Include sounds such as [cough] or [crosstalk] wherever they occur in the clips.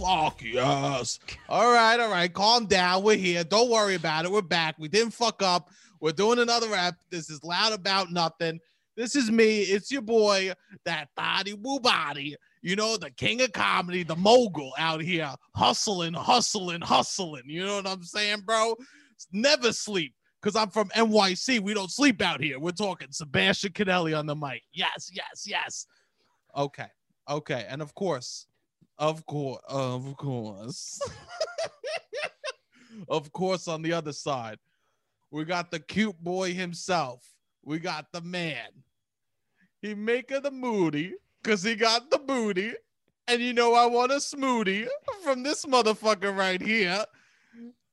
Fuck yes. All right, all right. Calm down. We're here. Don't worry about it. We're back. We didn't fuck up. We're doing another rep. This is loud about nothing. This is me. It's your boy, that body woo body. You know, the king of comedy, the mogul out here, hustling, hustling, hustling. You know what I'm saying, bro? Never sleep because I'm from NYC. We don't sleep out here. We're talking Sebastian Canelli on the mic. Yes, yes, yes. Okay, okay, and of course, of course, of [laughs] course, of course, on the other side, we got the cute boy himself. We got the man. He making the moody because he got the booty. And you know I want a smoothie from this motherfucker right here.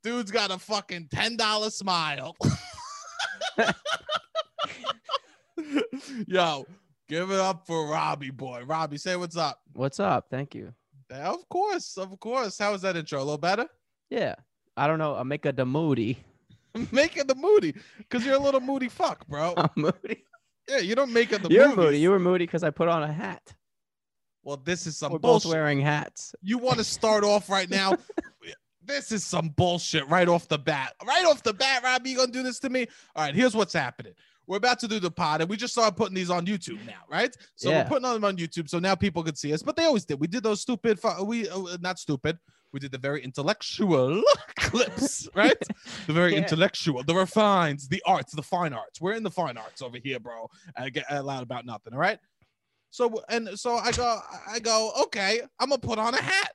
Dude's got a fucking $10 smile. [laughs] Yo, give it up for Robbie boy. Robbie, say what's up. What's up? Thank you. Of course, of course. How was that intro? A little better? Yeah. I don't know. I make a the moody. [laughs] Make it the moody because you're a little moody fuck, bro. [laughs] I'm moody. Yeah, you don't make it the You're moody. moody. You were moody because I put on a hat. Well, this is some We're both wearing hats. You want to start off right now? [laughs] this is some bullshit right off the bat. Right off the bat, Robbie, you gonna do this to me? All right, here's what's happening. We're about to do the pod, and we just started putting these on YouTube now, right? So Yeah. we're putting them on YouTube, so now people can see us. But they always did. We did those stupid. We uh, not stupid. We did the very intellectual [laughs] clips, [laughs] right? The very Yeah. intellectual, the refined, the arts, the fine arts. We're in the fine arts over here, bro. I get loud about nothing. All right. So and so I go, I go, okay, I'm gonna put on a hat.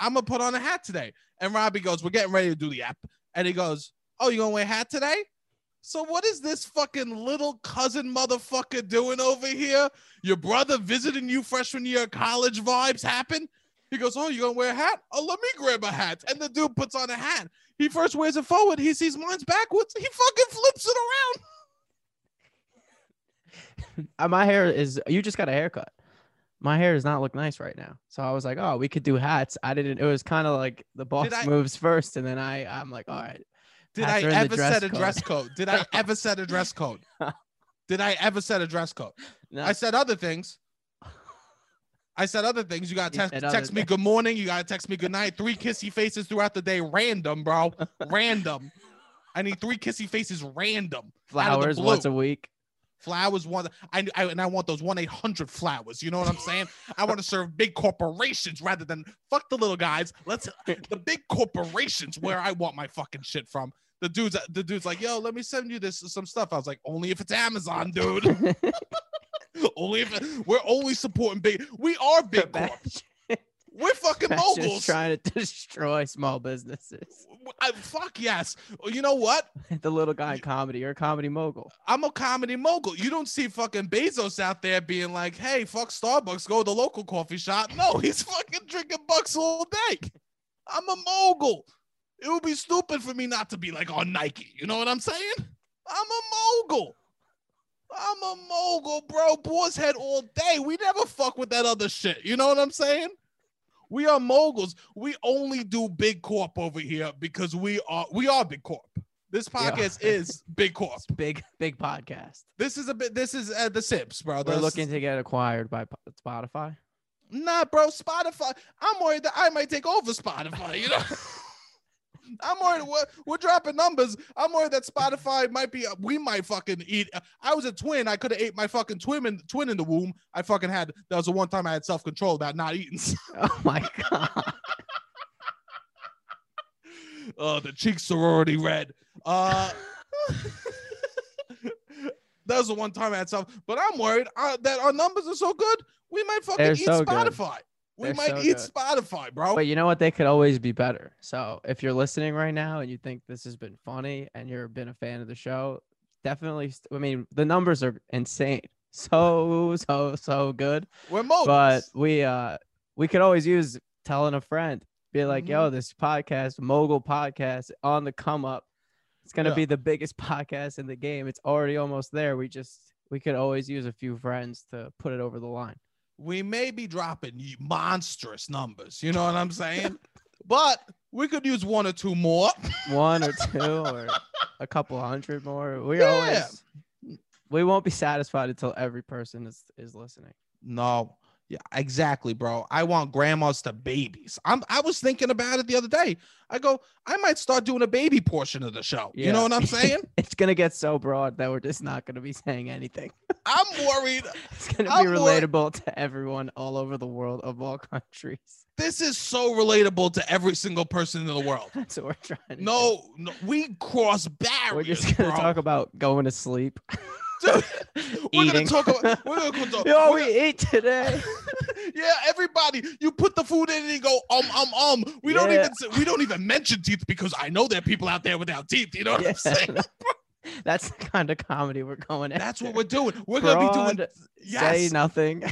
I'm gonna put on a hat today. And Robbie goes, We're getting ready to do the app. And he goes, Oh, you gonna wear a hat today? So what is this fucking little cousin motherfucker doing over here? Your brother visiting you freshman year college vibes happen? He goes, Oh, you gonna wear a hat? Oh, let me grab a hat. And the dude puts on a hat. He first wears it forward. He sees mine's backwards. He fucking flips it around. [laughs] Uh, my hair is. You just got a haircut. My hair does not look nice right now. So I was like, oh, we could do hats. I didn't. It was kind of like the boss I- moves first, and then I. I'm like, all right. Did I are in the ever set a code. dress code? Did I ever set a dress code? [laughs] Did I ever set a dress code? No, I said other things. I said other things. You gotta You text, me good morning. You gotta text me good night. Three kissy faces throughout the day. Random, bro. [laughs] Random. I need three kissy faces random. out of the flowers once a week. Flowers one. I, I and I want those one eight hundred flowers. You know what I'm saying? I want to serve big corporations rather than fuck the little guys. Let's the big corporations where I want my fucking shit from. The dude's the dude's like, yo, let me send you this some stuff. I was like, only if it's Amazon, dude. [laughs] [laughs] only if we're only supporting big. We are [laughs] big corp. We're fucking Sebastian's moguls. trying to destroy small businesses. I, fuck yes. Oh, you know what? the little guy in comedy. You're a comedy mogul. I'm a comedy mogul. You don't see fucking Bezos out there being like, hey, fuck Starbucks, go to the local coffee shop. No, he's fucking drinking bucks all day. I'm a mogul. It would be stupid for me not to be like on Nike. You know what I'm saying? I'm a mogul. I'm a mogul, bro. Boar's head all day. We never fuck with that other shit. You know what I'm saying? We are moguls. We only do big corp over here because we are we are big corp. This Yeah. podcast [laughs] is big corp. Big, big podcast. This is a bit. This is uh, the Sips, bro. We're The- looking to get acquired by Spotify. Nah, bro. Spotify. I'm worried that I might take over Spotify. You know. [laughs] I'm worried we're, we're dropping numbers. I'm worried that Spotify might be. We might fucking eat. I was a twin. I could have ate my fucking twin in, twin in the womb. I fucking had. That was the one time I had self control about not eating. [laughs] Oh my god. uh, the cheek sorority red. Uh, [laughs] that was the one time I had self. But I'm worried uh, that our numbers are so good. We might fucking They're eat so good. We They're might so eat good. Spotify, bro. But you know what? They could always be better. So if you're listening right now and you think this has been funny and you've been a fan of the show, definitely. st- I mean, the numbers are insane. [laughs] So so so good. We're moguls. But we uh we could always use telling a friend, be like, Mm-hmm. yo, this podcast, mogul podcast, on the come up. It's gonna Yeah. be the biggest [laughs] podcast in the game. It's already almost there. We just we could always use a few friends to put it over the line. We may be dropping monstrous numbers. You know what I'm saying? [laughs] but we could use one or two more. One or [laughs] two or a couple hundred more. We Yeah. always we won't be satisfied until every person is is listening. No, Yeah, exactly, bro. I want grandmas to babies. I'm I was thinking about it the other day. I go, I might start doing a baby portion of the show. You know what I'm saying? [laughs] it's gonna get so broad that we're just not gonna be saying anything. [laughs] I'm worried. [laughs] It's gonna I'm be relatable to everyone all over the world of all countries. This is so relatable to every single person in the world. That's what we're trying to do. No, no we cross barriers. We're just gonna bro. talk about going to sleep. Dude, [laughs] we're eating. gonna talk about. We're gonna talk. [laughs] Yo, we ate today. [laughs] yeah, everybody, you put the food in and you go um um um. We don't even we don't even mention teeth because I know there are people out there without teeth. You know what Yeah. I'm saying? That's the kind of comedy we're going at. That's what we're doing. We're gonna be doing yes, Say nothing.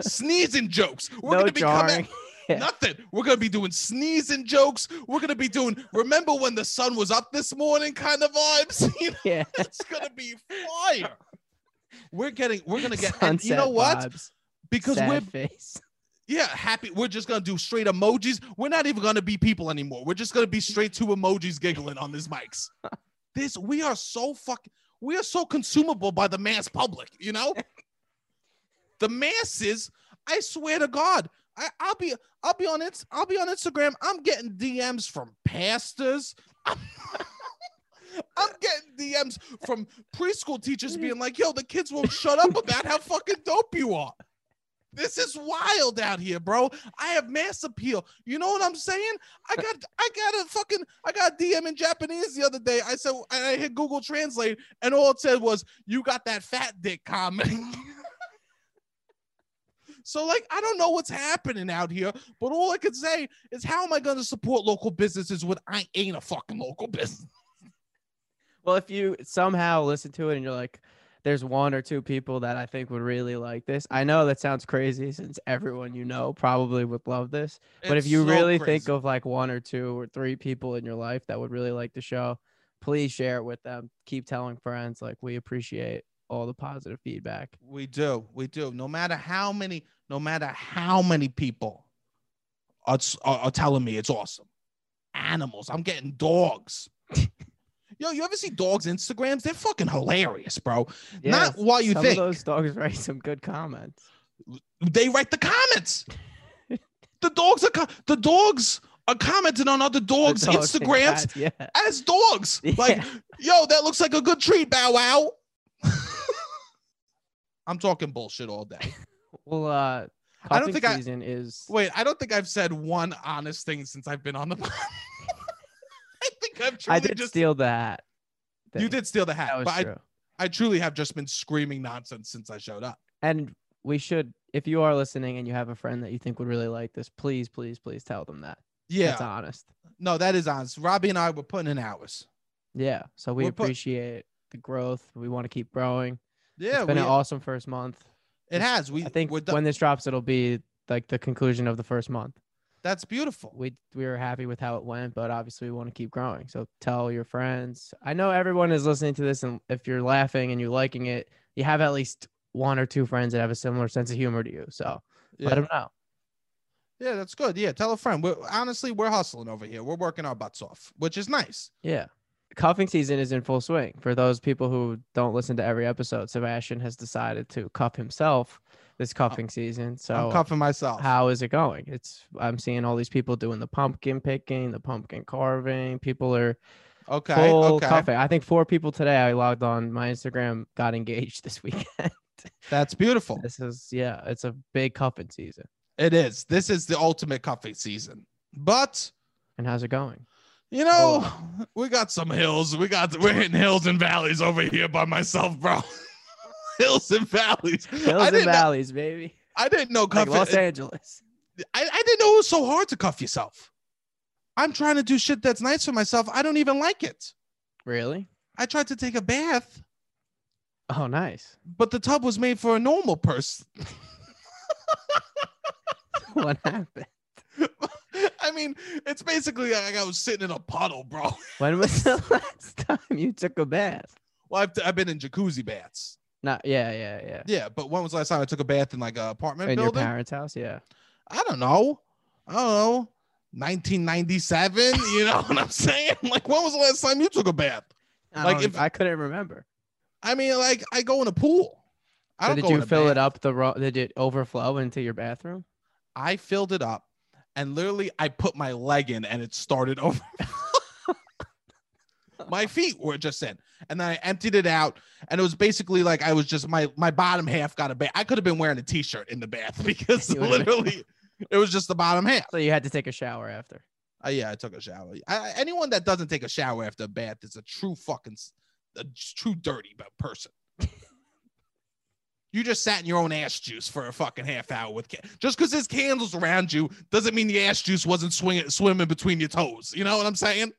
sneezing jokes. We're no gonna be coming. [laughs] Yeah. Nothing. We're gonna be doing sneezing jokes. We're gonna be doing. Remember when the sun was up this morning? Kind of vibes. [laughs] You know, Yeah. [laughs] it's gonna be fire. We're getting. We're gonna get. And you know what? vibes, Because sad we're face. Yeah, happy. We're just gonna do straight emojis. We're not even gonna be people anymore. We're just gonna be straight to emojis giggling on these mics. This we are so fuck. We are so consumable by the mass public. You know, the masses. I swear to God, I, I'll be I'll be on it. I'll be on Instagram. I'm getting DMs from pastors. [laughs] I'm, getting DMs from preschool teachers being like, "Yo, the kids won't shut up about how fucking dope you are." This is wild out here, bro. I have mass appeal. You know what I'm saying? I got I got a fucking I got DM in Japanese the other day. I said I hit Google Translate and all it said was you got that fat dick comment. [laughs] so like I don't know what's happening out here, but all I could say is how am I gonna support local businesses when I ain't a fucking local business? [laughs] Well, if you somehow listen to it and you're like, there's one or two people that I think would really like this. I know that sounds crazy since everyone you know probably would love this. But if you so really crazy. think of like one or two or three people in your life that would really like the show, please share it with them. Keep telling friends. Like we appreciate all the positive feedback. We do. We do. No matter how many, no matter how many people are, are, are telling me it's awesome. Animals. I'm getting dogs. [laughs] Yo, you ever see dogs' Instagrams? They're fucking hilarious, bro. Not Yeah, what you some think. Of those dogs write some good comments. They write the comments. [laughs] the dogs are co- the dogs are commenting on other dogs' dogs Instagrams [laughs] Yeah. as dogs. Like, yo, that looks like a good treat, Bow Wow. I'm talking bullshit all day. Well, uh, I don't think I- season is. Wait, I don't think I've said one honest thing since I've been on the. [laughs] I think I've truly I did just. steal the hat. you did steal the hat, That was but I, true. I truly have just been screaming nonsense since I showed up. And we should, if you are listening and you have a friend that you think would really like this, please, please, please tell them that. Yeah, That's honest. no, that is honest. Robbie and I were putting in hours. Yeah. So we We're put- appreciate the growth. We want to keep growing. Yeah, it's been we, an awesome first month. It has. We I think we're when this drops, it'll be like the conclusion of the first month. that's beautiful. We we were happy with how it went, but obviously we want to keep growing. So tell your friends. I know everyone is listening to this, and if you're laughing and you're liking it, you have at least one or two friends that have a similar sense of humor to you. So Yeah. let them know. yeah, that's good. Yeah, tell a friend. We're honestly we're hustling over here. We're working our butts off, which is nice. Yeah. Cuffing season is in full swing. For those people who don't listen to every episode, Sebastian has decided to cuff himself this cuffing season. So I'm cuffing myself. how is it going? It's I'm seeing all these people doing the pumpkin picking, the pumpkin carving. People are okay, full okay, cuffing. I think four people today I logged on my Instagram got engaged [laughs] this weekend. that's beautiful. this is yeah, it's a big cuffing season. It is. This is the ultimate cuffing season. But And how's it going? You know, oh. we got some hills. We got we're hitting hills and valleys over here by myself, bro. [laughs] hills and valleys. Hills and didn't know, valleys, baby. I didn't know Like cuffing. Los Angeles. I, I didn't know it was so hard to cuff yourself. I'm trying to do shit that's nice for myself. I don't even like it. Really? I tried to take a bath, Oh, nice. but the tub was made for a normal person. [laughs] what happened? [laughs] [laughs] I mean, it's basically like I was sitting in a puddle, bro. [laughs] When was the [laughs] last time you took a bath? Well, I've, I've been in jacuzzi baths. Not yeah, yeah, yeah. Yeah, but when was the last time I took a bath in like an apartment In your building? parents' house, yeah. I don't know. I don't know. 1997. You know what I'm saying? Like, when was the last time you took a bath? I Like, if- I couldn't remember. I mean, like, I go in a pool. I So don't did you fill bath. it up the ro- did it overflow into your bathroom? I filled it up, and literally I put my leg in, and it started over. [laughs] my feet were just in, and then I emptied it out, and it was basically like I was just my my bottom half got a bath. I could have been wearing a t-shirt in the bath [laughs] because [laughs] You would've been- literally it was just the bottom half. So you had to take a shower after. Uh, yeah, I took a shower. I, anyone that doesn't take a shower after a bath is a true fucking, a true dirty person. You just sat in your own ass juice for a fucking half hour with ca- just because there's candles around you doesn't mean the ass juice wasn't swinging swimming between your toes. You know what I'm saying?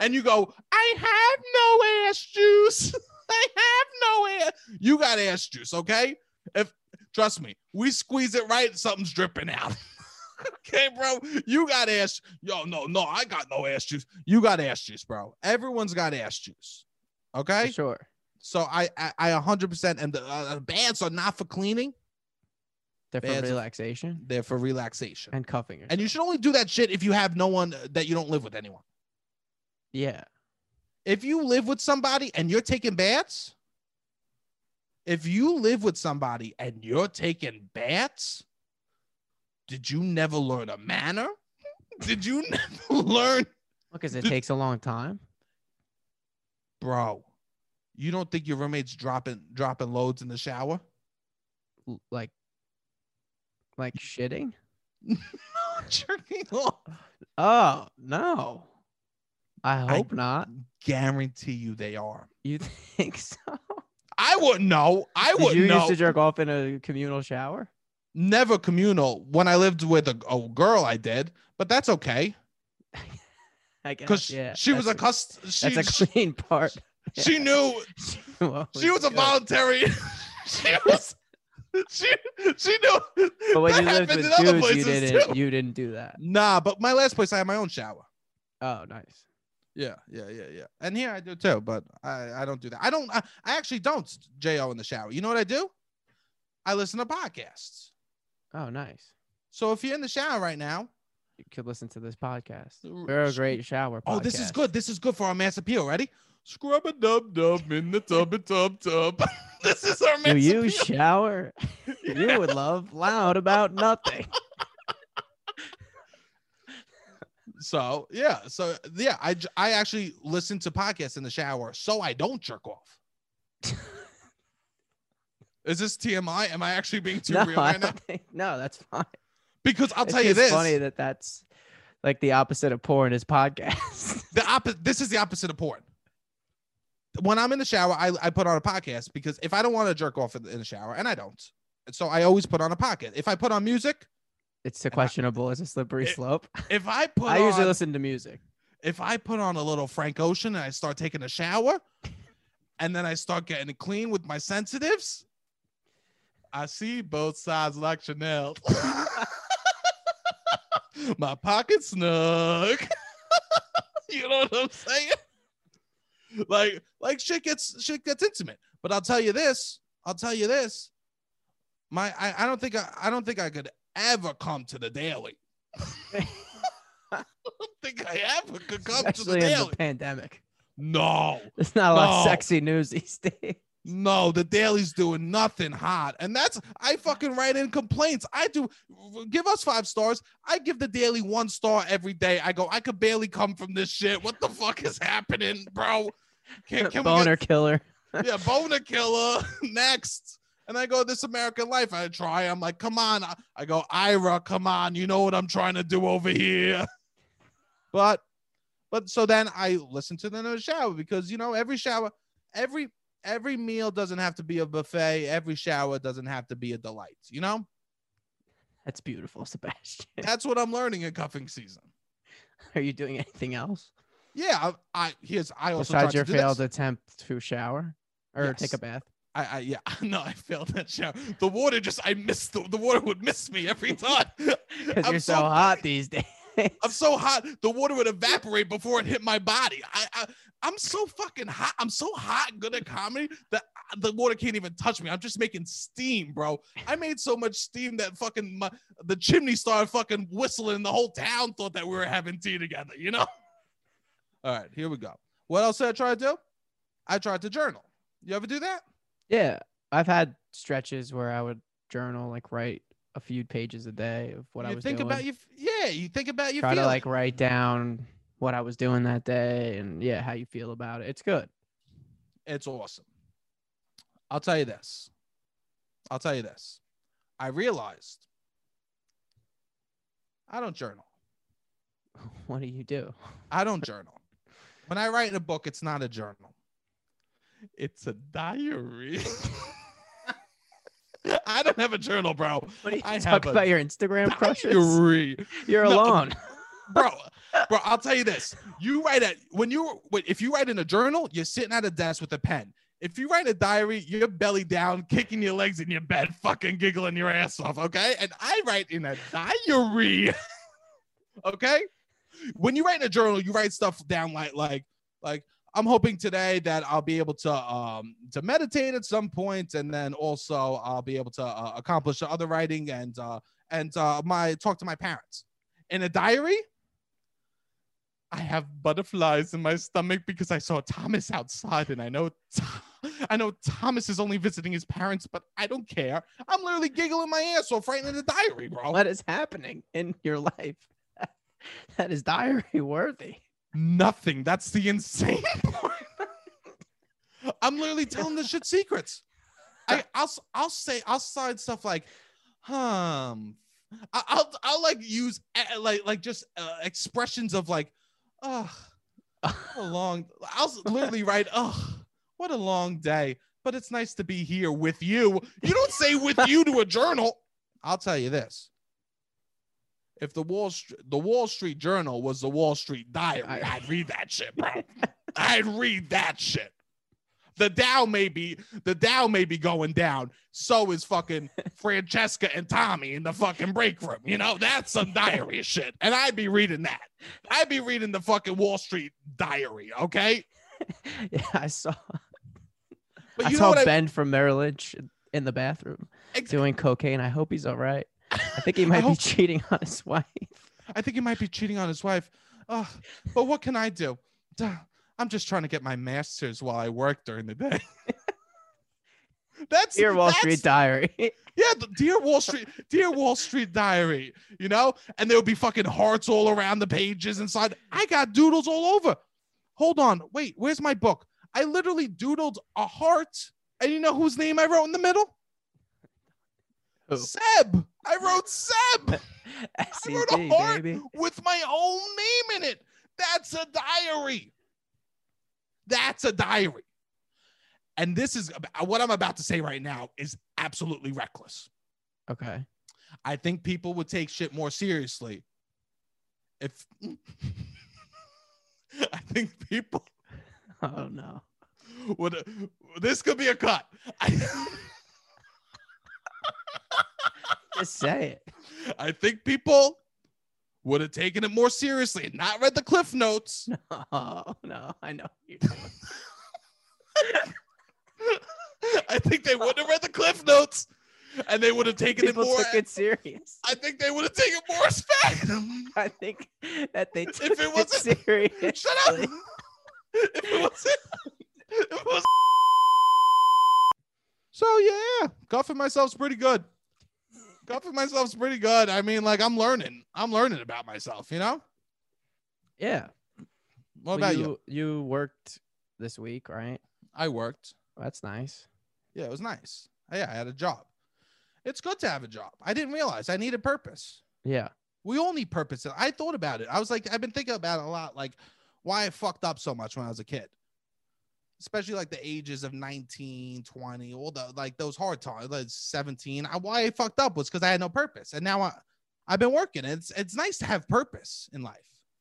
And you go, I have no ass juice. [laughs] I have no ass. You got ass juice, okay? If trust me, we squeeze it right, something's dripping out. [laughs] okay, bro. You got ass. Yo, no, no, I got no ass juice. You got ass juice, bro. Everyone's got ass juice. For Okay. sure. So I, I, I 100% and the uh, baths are not for cleaning. They're for relaxation They're for relaxation. and cuffing yourself. And you should only do that shit if you have no one uh, that you don't live with anyone. yeah. If you live with somebody and you're taking baths, if you live with somebody and you're taking baths, did you never learn a manner? [laughs] Did you [laughs] never learn, Because it Did- takes a long time. bro? You don't think your roommate's dropping dropping loads in the shower? Like like [laughs] shitting? Jerking off. [laughs] Oh no. I hope not. Guarantee you they are. You [laughs] think so? I wouldn't know. I wouldn't you know. used to jerk off in a communal shower? Never communal. When I lived with a, a girl, I did, but that's okay I because guess. Yeah. she was a that's cust. That's a clean part. [laughs] she knew Well, [laughs] she [laughs] was a voluntary. she was. She she knew. But when that you lived with in other dudes, you places, didn't. too. You didn't do that. Nah, but my last place I had my own shower. Oh, nice. Yeah, yeah, yeah, yeah. And here I do too, but I I don't do that. I don't. I, I actually don't jo in the shower. You know what I do? I listen to podcasts. Oh, nice. So if you're in the shower right now, You could listen to this podcast. R- We're a great shower. oh, this is good. This is good for our mass appeal. Ready? Scrub a dub dub in the tub a tub tub. [laughs] this is our Do you appeal. shower? Yeah. [laughs] You would love loud about nothing. So yeah, so yeah, I I actually listen to podcasts in the shower so I don't jerk off. [laughs] Is this TMI? Am I actually being too no, real right now? think, no, that's fine. Because I'll It's tell you this: funny that that's like the opposite of porn is podcast. the opposite. This is the opposite of porn. When I'm in the shower, I, I put on a podcast because if I don't want to jerk off in, the shower, and I don't, so I always put on a podcast. If I put on music, it's a questionable as a slippery it- slope. [laughs] if I put I usually listen to music. if I put on a little Frank Ocean and I start taking a shower, and then I start getting clean with my sensitives, I see both sides like Chanel. [laughs] [laughs] my pocket snug. you know what I'm saying? Like, like shit gets shit gets intimate. But I'll tell you this. I'll tell you this. My I, I don't think I, I don't think I could ever come to the daily. [laughs] I don't think I ever could come to the Especially in daily. the pandemic. No, There's not a lot of sexy news these days. No, the daily's doing nothing hot. And that's I fucking write in complaints. I do give us five stars. I give the daily one star every day. I go, I could barely come from this shit. What the fuck is happening, bro? Can, can Boner killer. [laughs] yeah, boner killer [laughs] next? And I go, This American Life. I try. I'm like, come on. I- go, Ira, come on. You know what I'm trying to do over here. [laughs] But but so then I listen to the shower because you know every shower, every every meal doesn't have to be a buffet. Every shower doesn't have to be a delight. You know, That's beautiful, [laughs] Sebastian. that's what I'm learning in cuffing season. [laughs] Are you doing anything else Yeah, I, I here's I also besides your to failed this. attempt to shower or Yes. take a bath? I, I yeah [laughs] no I failed that shower. The water just I missed the, the water would miss me every time. Because I'm you're so, so- hot these days. I'm so hot, the water would evaporate before it hit my body. I, I I'm so fucking hot. I'm so hot and good at comedy that the water can't even touch me. I'm just making steam, bro. I made so much steam that fucking my, the chimney started fucking whistling. The whole town thought that we were having tea together. You know. [laughs] All right, here we go. What else did I try to do? I tried to journal. You ever do that? yeah, I've had stretches where I would journal, like write a few pages a day of what I you was think doing. about your yeah, you think about your Try to like write down what I was doing that day and yeah, how you feel about it. It's good. it's awesome. I'll tell you this. I'll tell you this. I realized I don't journal. [laughs] What do you do? I don't [laughs] journal. When I write in a book, it's not a journal. It's a diary. [laughs] I don't have a journal, bro. What do you I talk a about your Instagram crushes? Diary. You're No, alone. Bro bro i'll tell you this. You write at when you if you write in a journal you're sitting at a desk with a pen. If you write a diary you're belly down kicking your legs in your bed fucking giggling your ass off okay? And i write in a diary [laughs] okay? When you write in a journal you write stuff down like like like i'm hoping today that i'll be able to um to meditate at some point and then also i'll be able to uh, accomplish the other writing and uh and uh my talk to my parents. In a diary I have butterflies in my stomach because I saw Thomas outside, and I know, I know Thomas is only visiting his parents, but I don't care. I'm literally giggling my ass off writing in the diary, bro. What is happening in your life? [laughs] that is diary worthy. Nothing. That's the insane [laughs] part. I'm literally telling the shit secrets. I, I'll I'll say I'll sign stuff like, um, I'll I'll like use uh, like like just uh, expressions of like, oh, a long. I'll literally write, oh, what a long day. But it's nice to be here with you. You don't say with you to a journal. I'll tell you this. If the Wall Street the Wall Street Journal was the Wall Street Diary, I'd read that shit, bro. [laughs] I'd read that shit. The Dow may be the Dow may be going down. So is fucking [laughs] Francesca and Tommy in the fucking break room. You know, that's some diary [laughs] shit. And I'd be reading that. I'd be reading the fucking Wall Street diary, okay? [laughs] yeah, I saw. But I saw what I Ben from Merrill Lynch in the bathroom ex- doing cocaine. I hope he's all right. I think he might be cheating on his wife. I think he might be cheating on his wife. Ugh, but what can I do? I'm just trying to get my master's while I work during the day. [laughs] that's Dear Wall that's- Street Diary. [laughs] Yeah, Dear Wall Street, Dear Wall Street Diary, you know, and there would be fucking hearts all around the pages inside. I got doodles all over. Hold on, wait, where's my book? I literally doodled a heart, and you know whose name I wrote in the middle? Who? Seb. I wrote Seb [laughs] wrote a heart. baby. with my own name in it. That's a diary. That's a diary. And this is what I'm about to say right now is absolutely reckless. Okay. I think people would take shit more seriously if [laughs] I think people [laughs] Oh no. would this could be a cut. I, Just say it. [laughs] I think people would have taken it more seriously and not read the cliff notes. [laughs] Oh no. I know. [laughs] I think they would have read the cliff notes and they would have taken People it more. took it serious. I think they would have taken more respect. [laughs] I think that they took it it, wasn't- serious. Shut up. if it wasn't, if it was. So yeah, cuffing myself's pretty good. Cuffing myself's pretty good. I mean, like I'm learning. I'm learning about myself. You know. Yeah. What Well, about you? You worked this week, right? I worked. That's nice. Yeah, it was nice. Yeah, I had a job. It's good to have a job. I didn't realize I needed purpose. Yeah. We all need purpose. I thought about it. I was like, I've been thinking about it a lot, like why I fucked up so much when I was a kid. Especially like the ages of 19, 20, all the like those hard times, like 17. I, why I fucked up was because I had no purpose. And now I, I've been working. It's it's nice to have purpose in life.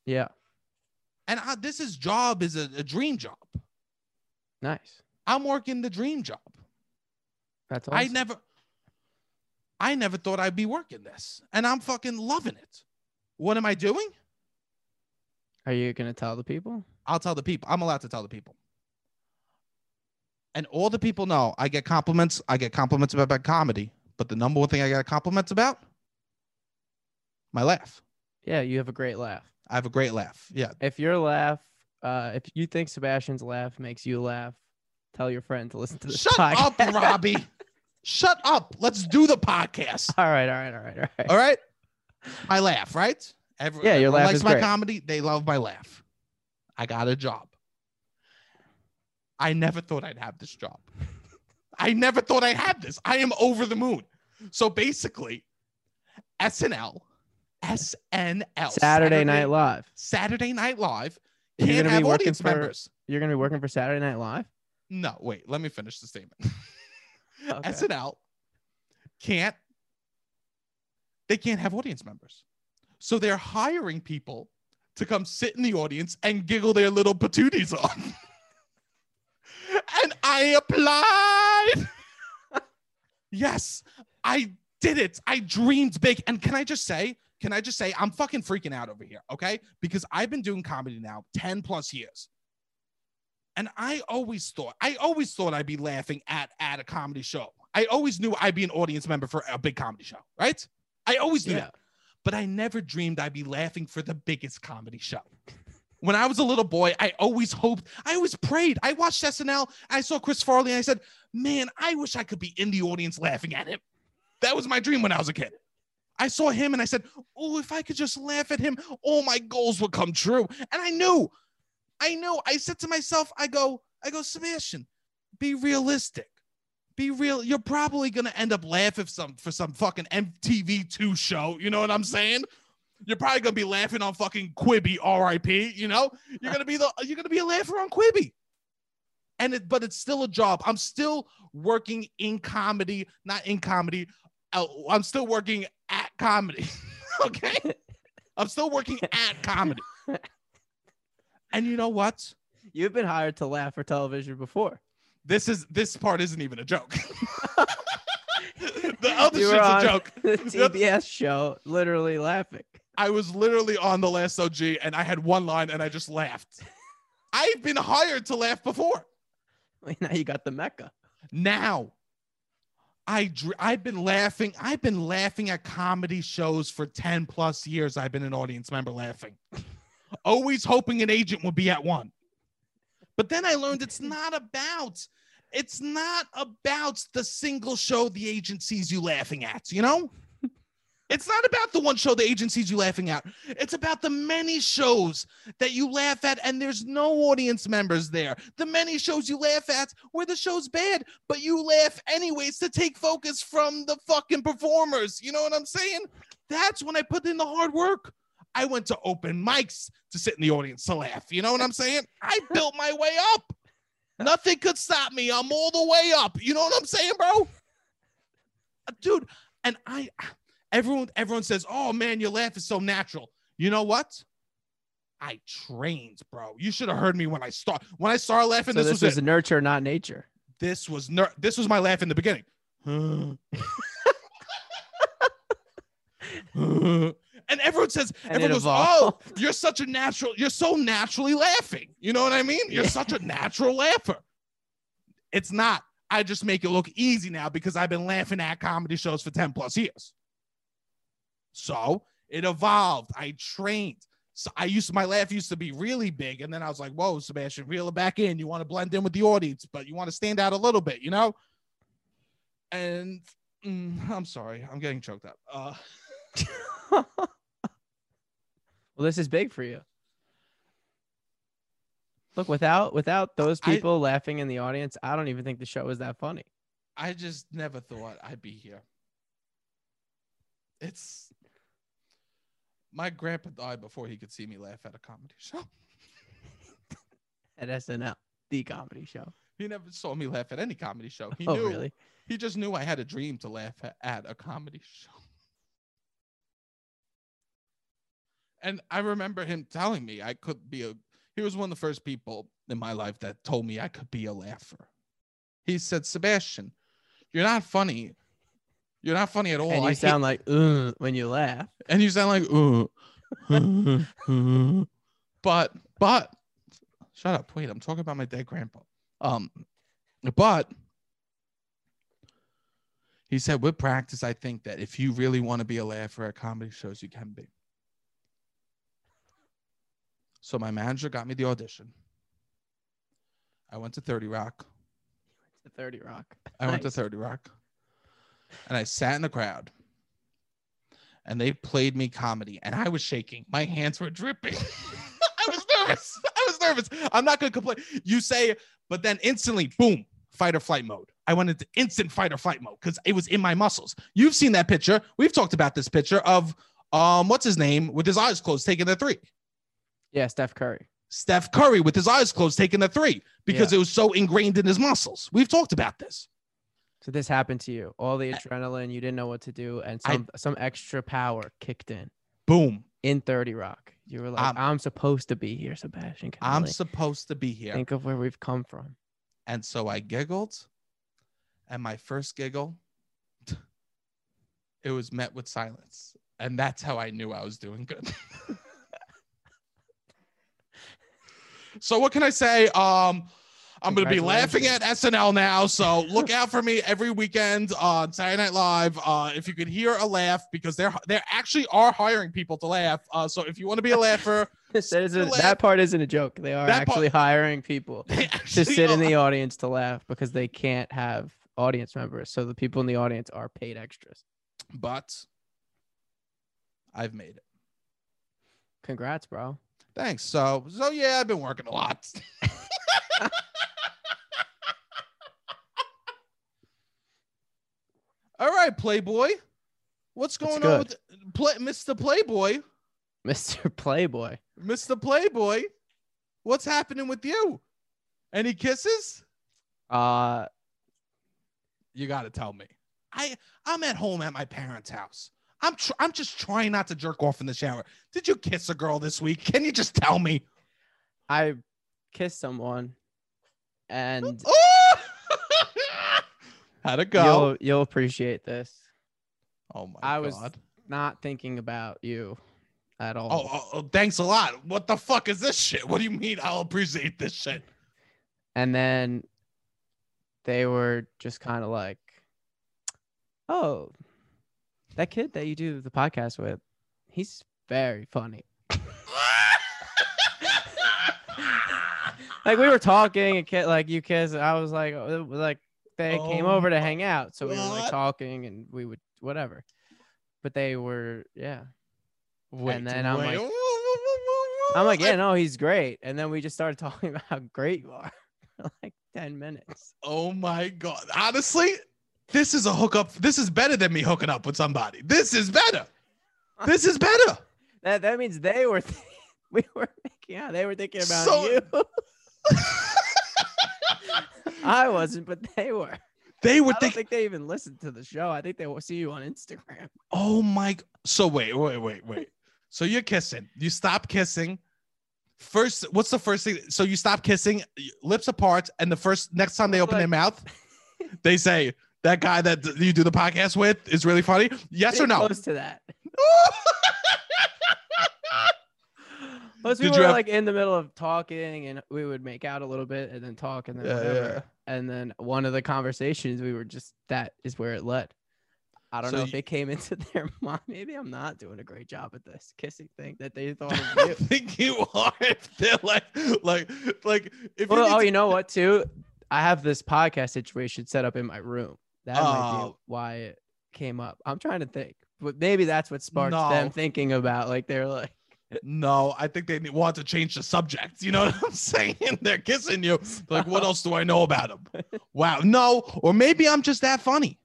Yeah. And I, this is job is a, a dream job. Nice. I'm working the dream job. That's awesome. I never I never thought I'd be working this. And I'm fucking loving it. What am I doing? Are you gonna tell the people? I'll tell the people. I'm allowed to tell the people. And all the people know I get compliments. I get compliments about my comedy. But the number one thing I get compliments about? My laugh. Yeah, you have a great laugh. I have a great laugh. Yeah. If your laugh, uh, if you think Sebastian's laugh makes you laugh, tell your friend to listen to this Shut podcast. up, Robbie. Shut up. Let's do the podcast. All right, all right, all right, all right. All right. My laugh, right? Every, Yeah, your laugh likes is my great. comedy. They love my laugh. I got a job. I never thought I'd have this job. I never thought I'd have this. I am over the moon. So basically, SNL, SNL, Saturday Night Live. Saturday Night Live You're can't gonna be have working audience for- members. You're gonna be working for Saturday Night Live. No, wait, let me finish the statement. [laughs] Okay. SNL can't they can't have audience members. So they're hiring people to come sit in the audience and giggle their little patooties off. [laughs] I applied. yes, I did it. I dreamed big. And can I just say, can I just say, I'm fucking freaking out over here, okay? Because I've been doing comedy now 10 plus years. And I always thought, I always thought I'd be laughing at at a comedy show. I always knew I'd be an audience member for a big comedy show, right? I always knew Yeah. that. But I never dreamed I'd be laughing for the biggest comedy show. When I was a little boy, I always hoped, I always prayed. I watched SNL, I saw Chris Farley, and I said, man, I wish I could be in the audience laughing at him. That was my dream when I was a kid. I saw him and I said, oh, if I could just laugh at him, all my goals would come true. And I knew, I knew. I said to myself, I go, I go, Sebastian, be realistic. Be real. You're probably gonna end up laughing some for some fucking MTV2 show. You know what I'm saying? You're probably gonna be laughing on fucking Quibi, R.I.P. You know, you're gonna be the you're gonna be a laugher on Quibi. And it, but it's still a job. I'm still working in comedy, not in comedy. uh, I'm still working at comedy. [laughs] okay, I'm still working at comedy. [laughs] And you know what? You've been hired to laugh for television before. This is this part isn't even a joke. [laughs] the other You shit's a joke. The TBS show, literally laughing. I was literally on the last OG and I had one line and I just laughed. [laughs] I've been hired to laugh before. Now you got the Mecca. Now, I dr- I've been laughing. I've been laughing at comedy shows for 10 plus years. I've been an audience member laughing. [laughs] Always hoping an agent would be at one. But then I learned it's [laughs] not about it's not about the single show the agent sees you laughing at, you know? It's not about the one show the agent sees you laughing at. It's about the many shows that you laugh at and there's no audience members there. The many shows you laugh at where the show's bad, but you laugh anyways to take focus from the fucking performers. You know what I'm saying? That's when I put in the hard work. I went to open mics to sit in the audience to laugh. You know what I'm saying? I [laughs] built my way up. Nothing could stop me. I'm all the way up. You know what I'm saying, bro? Dude, and I everyone everyone says, "Oh man, your laugh is so natural." You know what? I trained, bro. You should have heard me when I start when I started laughing. So this, this was, was nurture, not nature. This was ner- this was my laugh in the beginning. [laughs] and everyone says, And everyone goes, "Oh, you're such a natural. You're so naturally laughing." You know what I mean? You're Yeah. such a natural laugher. It's not. I just make it look easy now because I've been laughing at comedy shows for 10 plus years. So it evolved. I trained. So I used to, my laugh used to be really big. And then I was like, whoa, Sebastian, reel it back in. You want to blend in with the audience, but you want to stand out a little bit, you know? And mm, I'm sorry, I'm getting choked up. Uh, [laughs] well, this is big for you. Look, without without those I- people laughing in the audience, I don't even think the show is that funny. I just never thought I'd be here. It's my grandpa died before he could see me laugh at a comedy show. At SNL, the comedy show. He never saw me laugh at any comedy show. He oh, knew really? he just knew I had a dream to laugh at, at a comedy show. And I remember him telling me I could be a he was one of the first people in my life that told me I could be a laugher. He said, Sebastian, you're not funny. You're not funny at all. and I you hate- sound like "Ugh," when you laugh. and you sound like uh, [laughs] but but shut up wait i'm talking about my dead grandpa um but he said with practice i think that if you really want to be a laugher at comedy shows you can be so my manager got me the audition i went to 30 rock The 30 Rock. i went to 30 rock and I sat in the crowd and they played me comedy and I was shaking. My hands were dripping. [laughs] I was nervous. I was nervous. I'm not going to complain. You say, but then instantly, boom, fight or flight mode. I went into instant fight or flight mode because it was in my muscles. You've seen that picture. We've talked about this picture of um, what's his name with his eyes closed taking the three. Yeah, Steph Curry. Steph Curry with his eyes closed taking the three because Yeah. it was so ingrained in his muscles. We've talked about this. So this happened to you. All the adrenaline, you didn't know what to do, and I- some some extra power kicked in Boom. in 30 Rock. You were like, I'm- I'm, supposed to be here, Sebastian. I'm supposed to be here. Think of where we've come from. And so I giggled. And my first giggle, [laughs] it was met with silence. And that's how I knew I was doing good. [laughs] so what can I say? Um, I'm gonna be laughing at SNL now. So [laughs] look out for me every weekend on Saturday Night Live. Uh, if you can hear a laugh, because they're they actually are hiring people to laugh. Uh, so if you want to be a laugher, [laughs] That, isn't, laugh. that part isn't a joke. They are That part- actually hiring people [laughs] they to actually sit in the audience to laugh because they can't have audience members. So the people in the audience are paid extras. but I've made it. Congrats, bro. Thanks. So, so yeah, I've been working a lot. All right, Playboy. What's going on with play, Mr. Playboy? Mr. Playboy. Mr. Playboy, what's happening with you? Any kisses? Uh, You got to tell me. I I'm at home at my parents' house. I'm tr- I'm just trying not to jerk off in the shower. Did you kiss a girl this week? Can you just tell me? I kissed someone, and Oh! How'd it go? you'll you'll appreciate this. oh my I was- Not thinking about you at all. Oh, oh, oh, thanks a lot. What the fuck is this shit? What do you mean I'll appreciate this shit? And then they were just kind of like, "Oh, that kid that you do the podcast with, he's very funny." [laughs] Like we were talking and like you kiss, I was like, uh, was like they came Oh over to hang out, so we were like talking and we would whatever. But they were, yeah. Wait, then I'm like- [laughs] I'm like, yeah, no, he's great. And then we just started [laughs] talking about how great you are [laughs] for like 10 minutes. Oh my god. Honestly, this is a hookup. This is better than me hooking up with somebody. This is better. This is better. That that means they were th- we were thinking out. They were thinking about So- you. [laughs] I wasn't, but they were. They I were don't thinking, think they even listened to the show. I think they will see you on Instagram. oh my. So wait, wait, wait, wait. So you're kissing. You stop kissing. First, what's the first thing? So you stop kissing, lips apart, and the first next time they open their mouth, [laughs] they say that guy that you do the podcast with is really funny. Yes or no? Close to that. [laughs] Plus, we Did were have- like in the middle of talking, and we would make out a little bit, and then talk, and then Yeah, whatever. yeah. And then one of the conversations, we were just that is where it led. I don't So know if you- it came into [laughs] their mind. Maybe I'm not doing a great job at this kissing thing that they thought [laughs] I of you. think you are. If [laughs] they're like, like, like, if Well, you oh, need you know what? Too, I have this podcast situation set up in my room. That might be Oh. why it came up. I'm trying to think, but maybe that's what sparked No. them thinking about. Like they're like, No, I think they want to change the subject. You know [laughs] what I'm saying? [laughs] They're kissing you. Like, what else do I know about them? [laughs] Wow. No, or maybe I'm just that funny.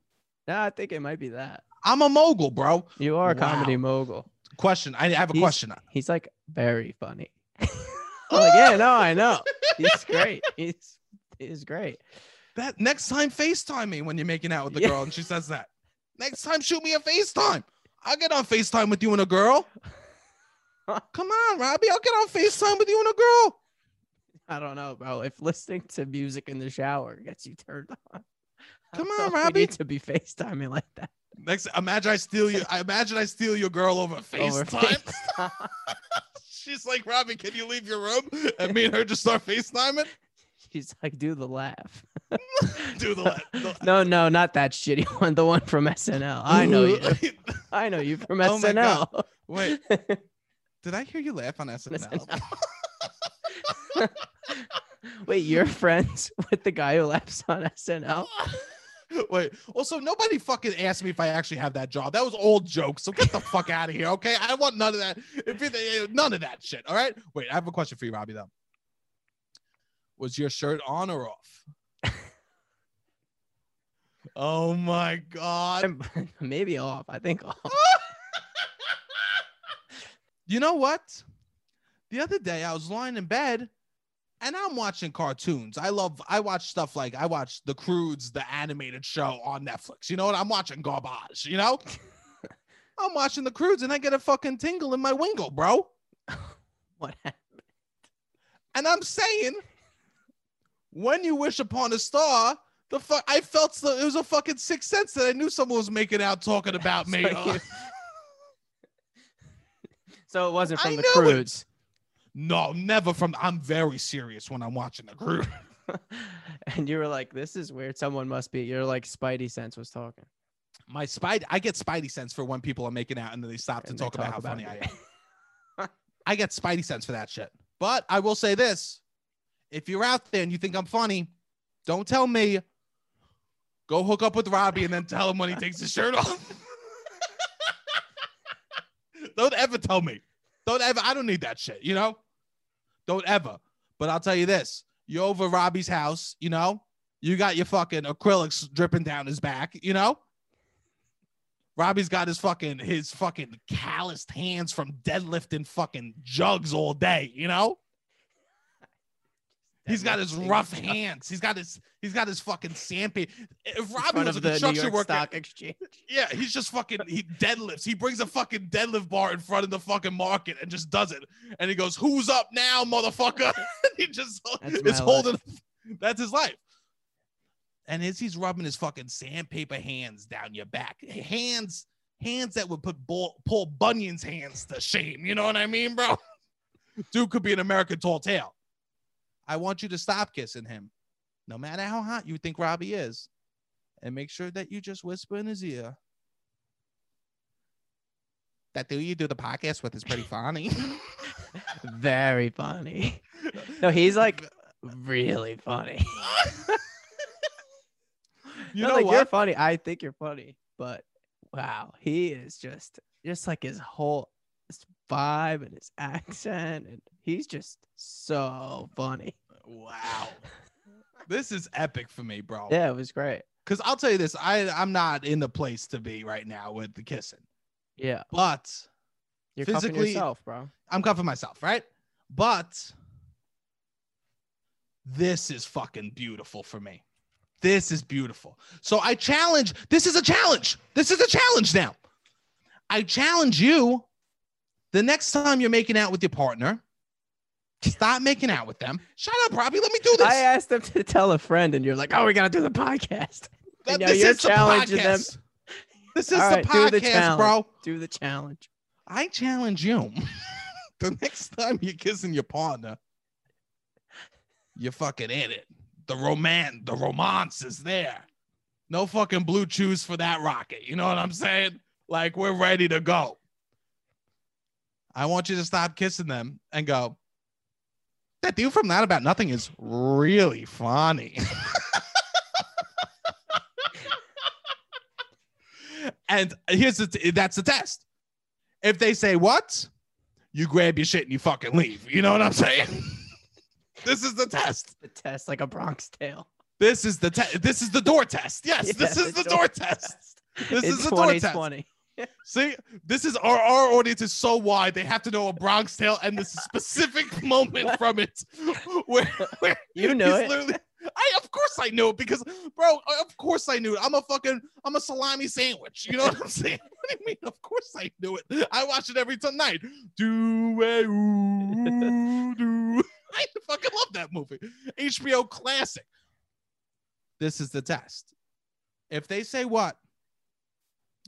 no, I think it might be that. I'm a mogul, bro. You are a comedy mogul. Question. I have a He's- question. He's like very funny. Like, yeah, no, I know. He's great. He's he's great. That next time FaceTime me when you're making out with the Yeah. girl and she says that. Next time, shoot me a FaceTime. I'll get on FaceTime with you and a girl. Come on, Robbie. I'll get on FaceTime with you and a girl. [laughs] I don't know, bro. If listening to music in the shower gets you turned on, [laughs] Come on, know if we Robbie. need to be FaceTiming like that. Next, imagine I steal you. I imagine I steal your girl over [laughs] Over FaceTime. FaceTime. She's like, Robbie, can you leave your room? And me and her just start FaceTiming. She's like, do the laugh. Do the, the No, no, not that shitty one. The one from SNL. I know you. I know you from Oh my God. SNL. Wait, did I hear you laugh on SNL? [laughs] Wait, you're friends [laughs] with the guy who laughs on SNL? [laughs] Wait. Also, nobody fucking asked me if I actually have that job. That was old jokes. So get the fuck out of here, okay? I want none of that. If it, eh, none of that shit. All right. Wait. I have a question for you, Robbie. Though. Was your shirt on or off? oh my god. Maybe off. I think off. You know what? The other day I was lying in bed and I'm watching cartoons. I love I watch stuff like I watch The Croods, the animated show on Netflix. You know what? I'm watching garbage, you know? [laughs] I'm watching The Croods and I get a fucking tingle in my wingle, bro. [laughs] what happened? And I'm saying when you wish upon a star, the fuck I felt so, it was a fucking sixth sense that I knew someone was making out talking about [laughs] me. So, you- so it wasn't from I the it. Croods. no, never from I'm very serious when I'm watching The Croods. [laughs] [laughs] and you were like, "This is weird. Someone must be." You're like, Spidey sense was talking. my spidey I get spidey sense for when people are making out and then they stop to they talk about how talk funny about I am. [laughs] I get spidey sense for that shit. But I will say this. If you're out there and you think I'm funny, don't tell me. Go hook up with Robbie and then tell him when he takes his shirt off. Don't ever tell me. Don't ever. I don't need that shit, you know? Don't ever. But I'll tell you this. You're over Robbie's house, you know? You got your fucking acrylics dripping down his back, you know? Robbie's got his fucking his fucking calloused hands from deadlifting fucking jugs all day, you know? He's got his rough jugs. hands. He's got his he's got his fucking sandpaper. Eh, if In Robbie was a of the New construction worker, Stock Exchange. yeah, he's just fucking he deadlifts. He brings a fucking deadlift bar in front of the fucking market and just does it. And he goes, "Who's up now, motherfucker?" [laughs] he just That's is holding. That's his life. And as he's rubbing his fucking sandpaper hands down your back, hands, hands that would put Bull, Paul Bunyan's hands to shame. You know what I mean, bro? [laughs] Dude could be an American tall tale. I want you to stop kissing him, no matter how hot you think Robbie is, and make sure that you just whisper in his ear. That dude you do the podcast with is pretty [laughs] funny. [laughs] Very funny. No, he's like really funny. [laughs] you No, know like, what? You're funny. I think you're funny, but wow, he is just just like his whole his vibe and his accent, and he's just so funny. Wow. This is epic for me, bro. Yeah, it was great. Because I'll tell you this, I I'm not in the place to be right now with the kissing, Yeah, but you're Physically- yourself, bro. I'm cuffing myself, right? But this is fucking beautiful for me. This is beautiful. So I challenge. This is a challenge. This is a challenge now. I challenge you. The next time you're making out with your partner, stop making out with them. Shut up, Robbie. Let me do this. I asked them to tell a friend, and you're like, "Oh, we gotta do the podcast." That- know, you're challenging them. podcast. This is All the right, do the podcast, challenge. bro. Do the challenge. I challenge you. [laughs] the next time you're kissing your partner, you're fucking in it. The romance, the romance is there. No fucking BlueChews for that rocket. You know what I'm saying? Like we're ready to go. I want you to stop kissing them and go. That dude from That About Nothing is really funny. and here's the t- that's the test. If they say what, you grab your shit and you fucking leave. You know what I'm saying? [laughs] this is the test. The test like a Bronx Tale. This is the test. This is the door test. Yes, [laughs] Yeah, this is the door test. This in is the door test. 2020. See, this is our our audience is so wide they have to know a Bronx Tale and the specific [laughs] moment from it [laughs] where, where You know it. I of course I knew it because bro, of course I knew it. I'm a fucking I'm a salami sandwich. You know what I'm saying? [laughs] What do you mean? Of course I knew it. I watch it every time night. Do a ooh, do. I fucking love that movie. HBO classic. This is the test. If they say what,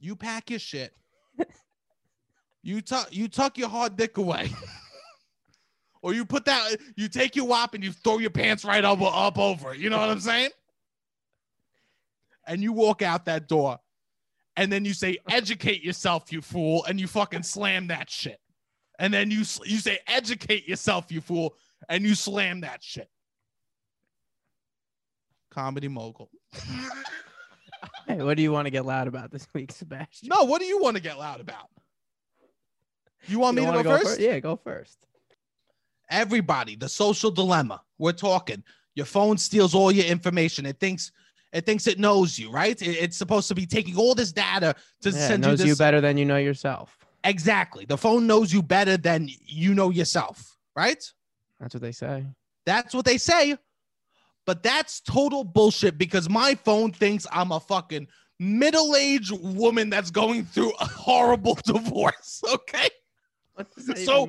you pack your shit. You tuck you tuck your hard dick away. [laughs] or you put that you take your wop and you throw your pants right up, up over it. You know what I'm saying? And you walk out that door and then you say educate yourself you fool and you fucking slam that shit. And then you you say educate yourself you fool and you slam that shit. Comedy mogul. [laughs] Hey, what do you want to get loud about this week, Sebastian? No, what do you want to get loud about? You want You me to wanna go, first? fir- Yeah, go first. Everybody, the social dilemma. We're talking. Your phone steals all your information. It thinks it thinks it knows you, right? It- it's supposed to be taking all this data to Yeah, it send you knows this. you better than you know yourself. exactly. The phone knows you better than you know yourself, right? That's what they say. That's what they say. But that's total bullshit because my phone thinks I'm a fucking middle-aged woman that's going through a horrible [laughs] divorce. Okay. What does that So-?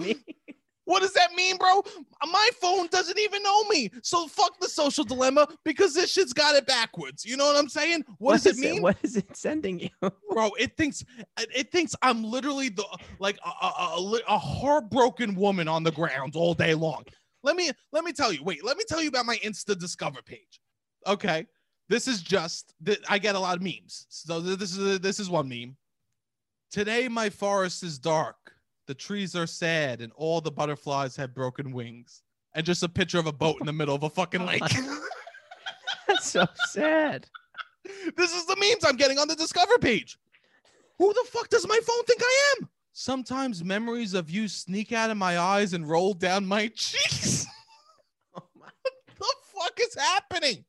What does that mean, bro? My phone doesn't even know me. So fuck the social dilemma because this shit's got it backwards. You know what I'm saying? what does it mean? what is it sending you? [laughs] bro it thinks it thinks i'm literally the like a, a, a, a heartbroken woman on the ground all day long let me let me tell you wait let me tell you about my insta discover page okay this is just th- i get a lot of memes so this is this is one meme today my forest is dark the trees are sad and all the butterflies have broken wings and just a picture of a boat in the middle of a fucking lake [laughs] That's so sad. this is the memes I'm getting on the Discover page. Who the fuck does my phone think I am? Sometimes memories of you sneak out of my eyes and roll down my [laughs] cheeks. Oh my- the fuck is happening?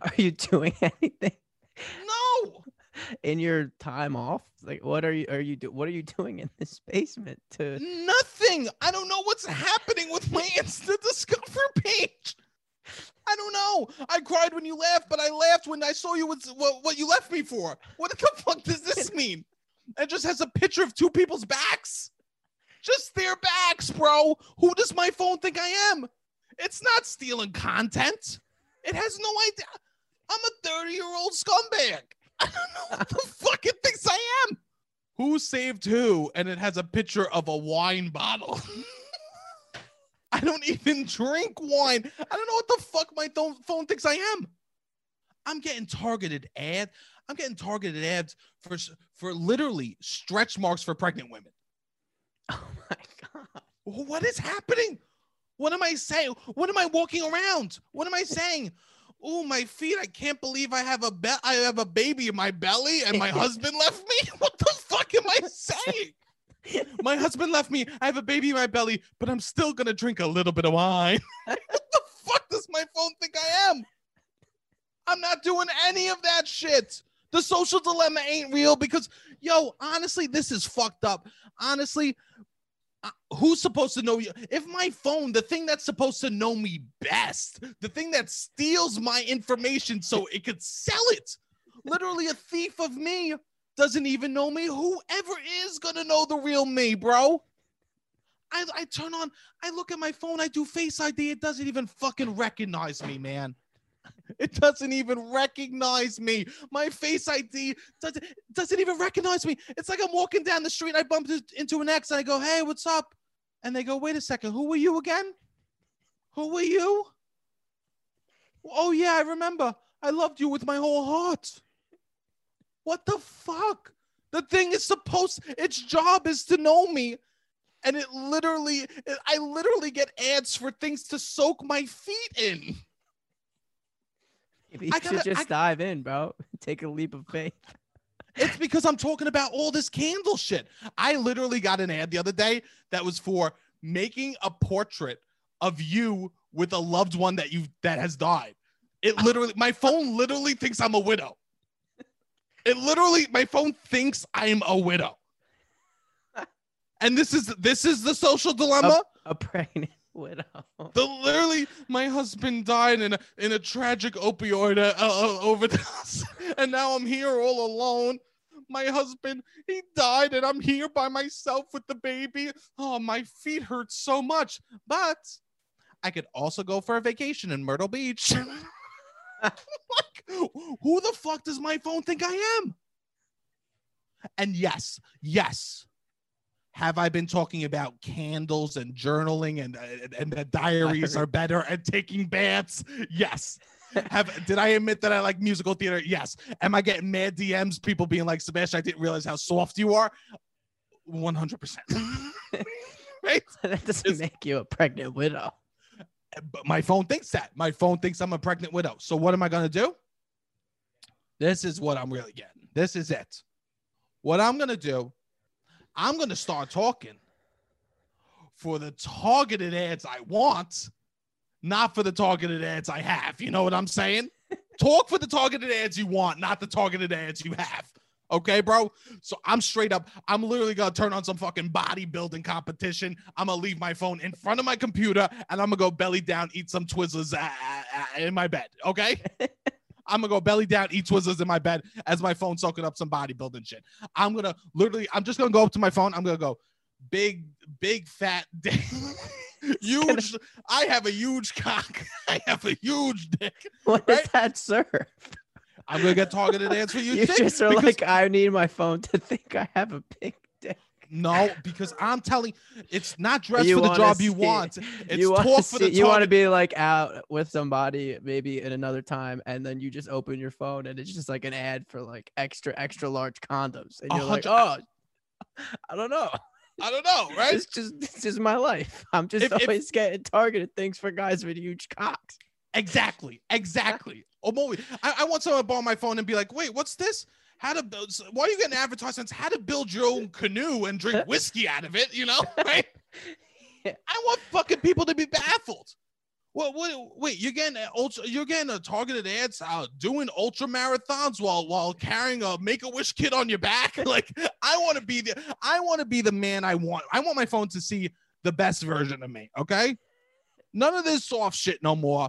Are you doing [laughs] anything No. in your time off? Like, what are you? Are you do? What are you doing in this basement? To Nothing. I don't know what's happening with my [laughs] Insta Discover page. I don't know. I cried when you laughed, but I laughed when I saw you with what, what you left me for. What the fuck does this mean? It just has a picture of two people's backs. Just their backs, bro. Who does my phone think I am? It's not stealing content. It has no idea. I'm a 30 year old scumbag. [laughs] I don't know what the [laughs] fuck it thinks I am. Who saved who? And it has a picture of a wine bottle. [laughs] I don't even drink wine. I don't know what the fuck my th- phone thinks I am. I'm getting targeted ad. I'm getting targeted ads for for literally stretch marks for pregnant women. [laughs] oh my god, What is happening? What am I saying? What am I walking around? What am I saying? Oh, my feet! I can't believe I have a be- I have a baby in my belly, and my [laughs] husband left me. [laughs] What the fuck am I saying? my husband left me. I have a baby in my belly, but I'm still gonna drink a little bit of wine. what the fuck does my phone think I am? I'm not doing any of that shit. The social dilemma ain't real because, yo, honestly, this is fucked up. Honestly, who's supposed to know you? If my phone, the thing that's supposed to know me best, the thing that steals my information so it could sell it, literally a thief of me doesn't even know me. Whoever is gonna know the real me, bro? I, I turn on, I look at my phone, I do Face ID, it doesn't even fucking recognize me, man. It doesn't even recognize me. My Face ID doesn't doesn't even recognize me. It's like I'm walking down the street, I bump into- an ex, and I go, "Hey, what's up?" And they go, "Wait a second, who were you again? Who were you?" Oh yeah, I remember. I loved you with my whole heart. What the fuck? The thing is supposed its job is to know me. And it literally I literally get ads for things to soak my feet in. You I should gotta- just I- dive in, bro. [laughs] Take a leap of faith. It's because I'm talking about all this candle shit. I literally got an ad the other day that was for making a portrait of you with a loved one that you that has died. It literally my phone literally thinks I'm a widow. It literally my phone thinks I'm a widow. [laughs] And this is this is the social dilemma. A pregnant [laughs] widow. The literally, my husband died in a in a tragic opioid uh, uh, overdose, [laughs] and now I'm here all alone. My husband, he died, and I'm here by myself with the baby. Oh, my feet hurt so much, but I could also go for a vacation in Myrtle Beach. [laughs] like, who the fuck does my phone think I am? And yes, yes, have I been talking about candles and journaling and and, and that diaries are better and taking baths? Yes. Have [laughs] did I admit that I like musical theater? Yes. Am I getting mad DMs? People being like, Sebastian, I didn't realize how soft you are. One hundred percent. [laughs] Right. that doesn't It's- make you a pregnant widow. But my phone thinks that. My phone thinks I'm a pregnant widow. So what am I gonna do? This is what I'm really getting. This is it. What I'm gonna do, I'm gonna start talking for the targeted ads I want, not for the targeted ads I have. You know what I'm saying? [laughs] Talk for the targeted ads you want, not the targeted ads you have. Okay, bro. So I'm straight up. I'm literally gonna turn on some fucking bodybuilding competition. I'm gonna leave my phone in front of my computer and I'm gonna go belly down, eat some Twizzlers uh, uh, in my bed. Okay. [laughs] I'm gonna go belly down, eat Twizzlers in my bed as my phone soaking up some bodybuilding shit. I'm gonna literally. I'm just gonna go up to my phone. I'm gonna go big, big fat [laughs] dick. [laughs] huge. I have a huge cock. [laughs] I have a huge dick. What Right? does that serve? I'm gonna get targeted ads for you. You just are because- like, I need my phone to think I have a big dick. No, because I'm telling it's not dress You for the job you want. It's you want talk to for the see, you want to be like out with somebody maybe in another time, and then you just open your phone and it's just like an ad for like extra extra large condoms, and you're like, oh, [laughs] I don't know. I don't know, [laughs] right? It's just this is my life. I'm just If- if- always getting targeted things for guys with huge cocks. Exactly, exactly. Oh, I'm always, I, I want someone to borrow my phone and be like, "Wait, what's this? How to build? Why are you getting advertisements? How to build your own canoe and drink [laughs] whiskey out of it? You know, [laughs] right? Yeah. I want fucking people to be baffled. What? What? Wait, you're getting a ultra? You're getting a targeted ads out doing ultra marathons while while carrying a Make a Wish kit on your back? [laughs] Like, I want to be the I want to be the man I want. I want my phone to see the best version of me. Okay. None of this soft shit no more.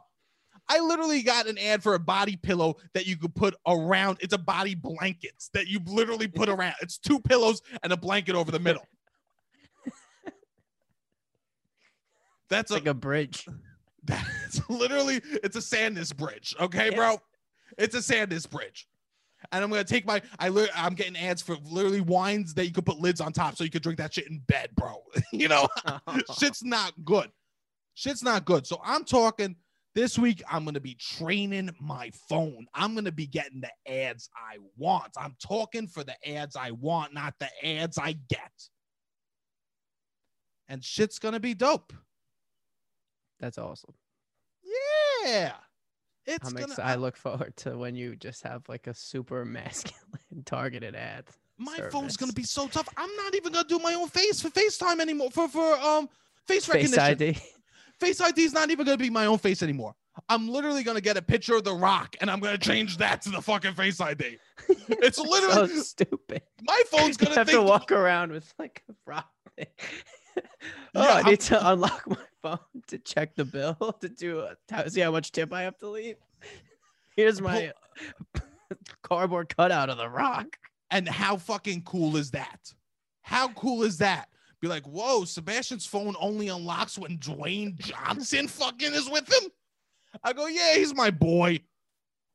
I literally got an ad for a body pillow that you could put around. It's a body blanket that you literally put [laughs] around. It's two pillows and a blanket over the middle. [laughs] That's a, like a bridge. [laughs] that's literally it's a Sandus bridge. Okay, bro. It's a Sandus bridge. And I'm gonna take my I li- I'm getting ads for literally wines that you could put lids on top so you could drink that shit in bed, bro. you know, shit's not good. Shit's not good. So I'm talking this week. I'm going to be training my phone. I'm going to be getting the ads I want. I'm talking for the ads I want, not the ads I get. And shit's going to be dope. That's awesome. Yeah. It's I'm gonna, excited. I look forward to when you just have like a super [laughs] masculine targeted ad. my phone's gonna be so tough. I'm not even going to do my own face for FaceTime anymore for for um face, Face recognition. ID. Face ID is not even gonna be my own face anymore. I'm literally gonna get a picture of the rock and I'm gonna change that to the fucking face ID. [laughs] It's so literally stupid. my phone's gonna have think to walk around with like a rock. thing. oh, Yeah, I I'm- need to unlock my phone to check the bill [laughs] to do a, to see how much tip I have to leave. Here's my [laughs] cardboard cutout of the rock. and how fucking cool is that? How cool is that? Be like, whoa, Sebastian's phone only unlocks when Dwayne Johnson fucking is with him. I go, yeah, he's my boy.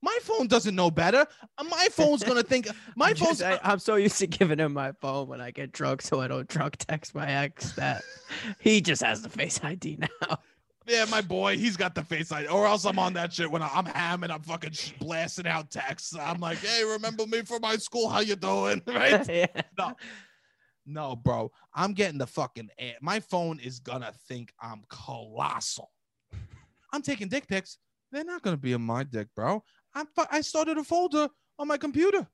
My phone doesn't know better. Uh, My phone's gonna think my [laughs] phone's I'm so used to giving him my phone when I get drunk, so I don't drunk text my ex that [laughs] he just has the face ID now. Yeah, my boy, he's got the face ID. Or else I'm on that shit when I'm hamming, I'm fucking sh- blasting out texts. I'm like, hey, remember me from my school? How you doing? [laughs] Right? yeah. No, no, bro. I'm getting the fucking. ad. My phone is gonna think I'm colossal. [laughs] I'm taking dick pics. They're not gonna be in my dick, bro. I'm. Fu- I started a folder on my computer.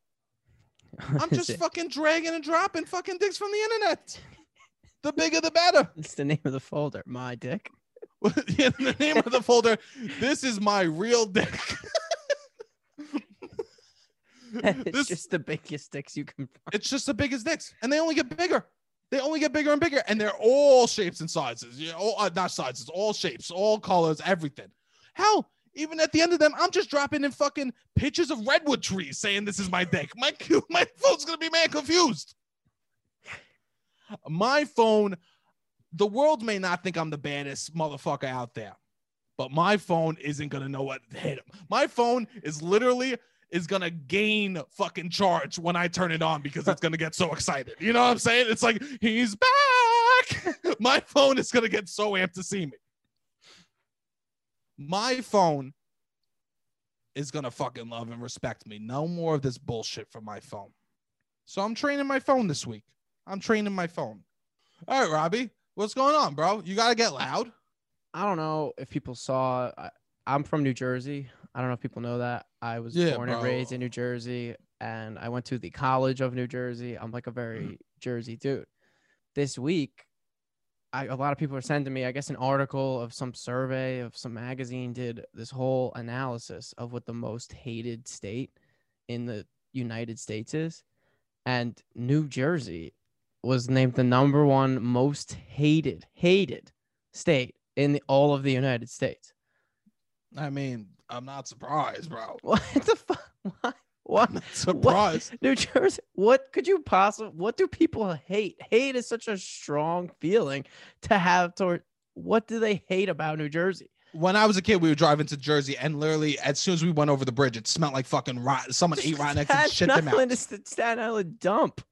I'm just [laughs] fucking dragging and dropping fucking dicks from the internet. The bigger, the better. [laughs] It's the name of the folder. My dick. yeah, the name of the folder. This is my real dick. [laughs] [laughs] it's This- just the biggest dicks you can find. It's just the biggest dicks, and they only get bigger. They only get bigger and bigger, and they're all shapes and sizes. Yeah, all, uh, not sizes, all shapes, all colors, everything. Hell, even at the end of them, I'm just dropping in fucking pictures of redwood trees, saying this is my dick. My [laughs] my phone's gonna be man confused. My phone, the world may not think I'm the baddest motherfucker out there, but my phone isn't gonna know what hit him. My phone is literally is gonna gain fucking charge when I turn it on because it's gonna get so excited. You know what I'm saying? It's like he's back. [laughs] My phone is gonna get so amped to see me. My phone is gonna fucking love and respect me. No more of this bullshit from my phone. So I'm training my phone this week. I'm training my phone. All right, Robbie, what's going on, bro? You gotta get loud. I don't know if people saw. I, I'm from New Jersey. I don't know if people know that. I was Yeah, born and raised in New Jersey, and I went to the College of New Jersey. I'm like a very Mm-hmm. Jersey dude. This week, I, a lot of people are sending me, I guess, an article of some survey of some magazine did this whole analysis of what the most hated state in the United States is, and New Jersey was named the number one most hated hated state in the, all of the United States. I mean, I'm not surprised, bro. [laughs] What the fuck? What? What? I'm surprised. New Jersey? What could you possibly? What do people hate? Hate is such a strong feeling to have toward. What do they hate about New Jersey? When I was a kid, we would drive into Jersey, and literally, as soon as we went over the bridge, it smelled like fucking rot. Someone ate rotten eggs and shit them out. Is the Staten Island dump.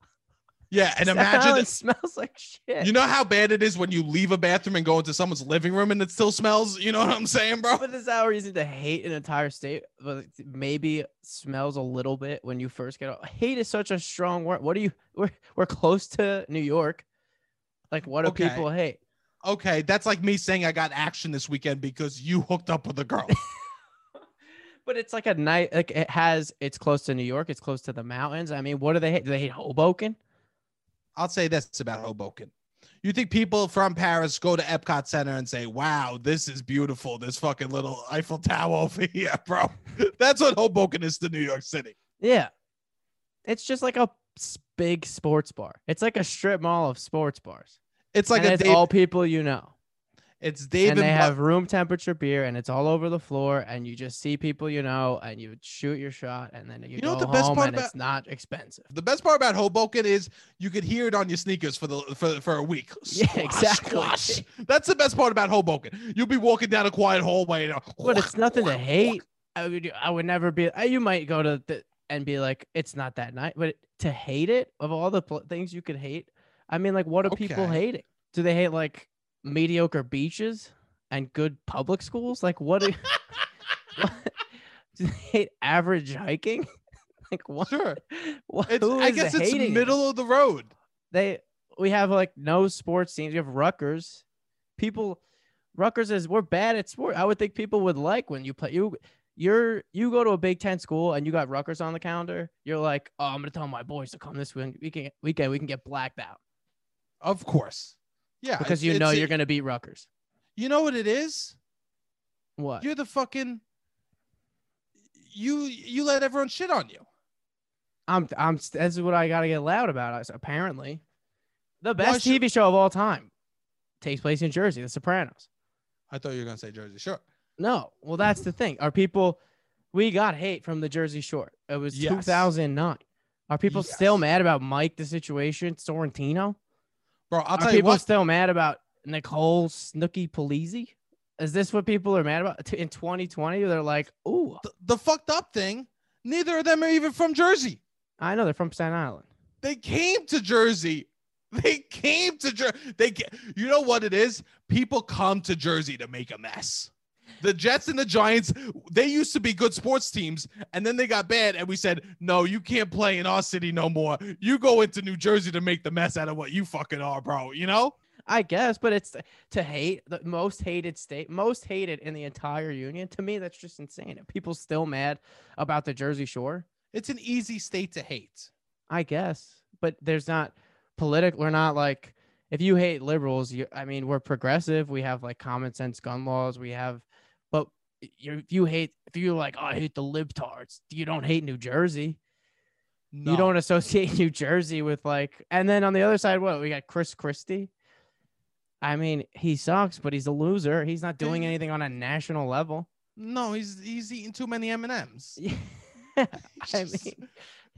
Yeah, and [laughs] imagine it smells like shit. You know how bad it is when you leave a bathroom and go into someone's living room and it still smells? You know what I'm saying, bro? but is that a reason to hate an entire state? But maybe smells a little bit when you first get out. Hate is such a strong word. What do you? We're we're close to New York. Like, what do Okay. people hate? Okay, that's like me saying I got action this weekend because you hooked up with a girl. [laughs] But it's like a night. Like it has. It's close to New York. It's close to the mountains. I mean, what do they hate? Do they hate Hoboken? I'll say this about Hoboken. You think people from Paris go to Epcot Center and say, wow, this is beautiful. This fucking little Eiffel Tower over [laughs] here, bro. That's what Hoboken is to New York City. Yeah. It's just like a big sports bar. It's like a strip mall of sports bars. It's like and a it's Dave, all people you know. It's David and they Buck- have room temperature beer and it's all over the floor and you just see people you know and you shoot your shot and then you, You go know what the best home part and it's not expensive. the best part about Hoboken is you could hear it on your sneakers for the for, for a week. [laughs] Yeah, exactly. squash. That's the best part about Hoboken. You'll be walking down a quiet hallway. And, But it's [laughs] nothing to [laughs] hate. I would I would never be you might go to the and be like it's not that night but to hate it of all the pl- things you could hate. I mean like what are people Okay. hating? Do they hate like mediocre beaches and good public schools? Like what do, [laughs] what- do they hate average hiking? [laughs] like what? Sure. what It's, I guess it's it? middle of the road. they we have like no sports teams. We have Rutgers. People Rutgers is we're bad at sport. I would think people would like when you play you you're you go to a Big Ten school and you got Rutgers on the calendar. You're like, oh, I'm gonna tell my boys to come this weekend. We can weekend we can get blacked out Of course. Yeah. because you know you're gonna beat Rutgers. You know what it is? What? You're the fucking you you let everyone shit on you. I'm I'm this is what I gotta get loud about. Apparently, the best should- TV show of all time takes place in Jersey, The Sopranos. I thought you were gonna say Jersey. Sure. No, well, that's the thing. Are people? We got hate from the Jersey Shore. It was Yes. 2009. Are people still mad about Mike the situation, Sorrentino? Bro, I'll Are tell you people what. still mad about Nicole Snooki Polizzi? Is this what people are mad about in 2020? They're like, "Ooh, the, the fucked up thing, neither of them are even from Jersey. I know they're from Staten Island." They came to Jersey. They came to Jersey. They ca- you know what it is? People come to Jersey to make a mess. The Jets and the Giants, they used to be good sports teams, and then they got bad, and we said, "No, you can't play in our city no more. You go into New Jersey to make the mess out of what you fucking are, bro." You know? I guess, but it's to hate the most hated state, most hated in the entire union. To me, that's just insane. Are people still mad about the Jersey Shore? It's an easy state to hate. I guess, but there's not political. We're not like if you hate liberals. You, I mean, we're progressive. We have like common sense gun laws. We have, you if you hate if you're like oh, I hate the libtards, you don't hate New Jersey. No. You don't associate [laughs] New Jersey with like. And then on the other side, what we got Chris Christie. I mean, he sucks, but he's a loser. He's not doing anything on a national level. No, he's he's eating too many M and M's. [laughs] Yeah, [laughs] I mean,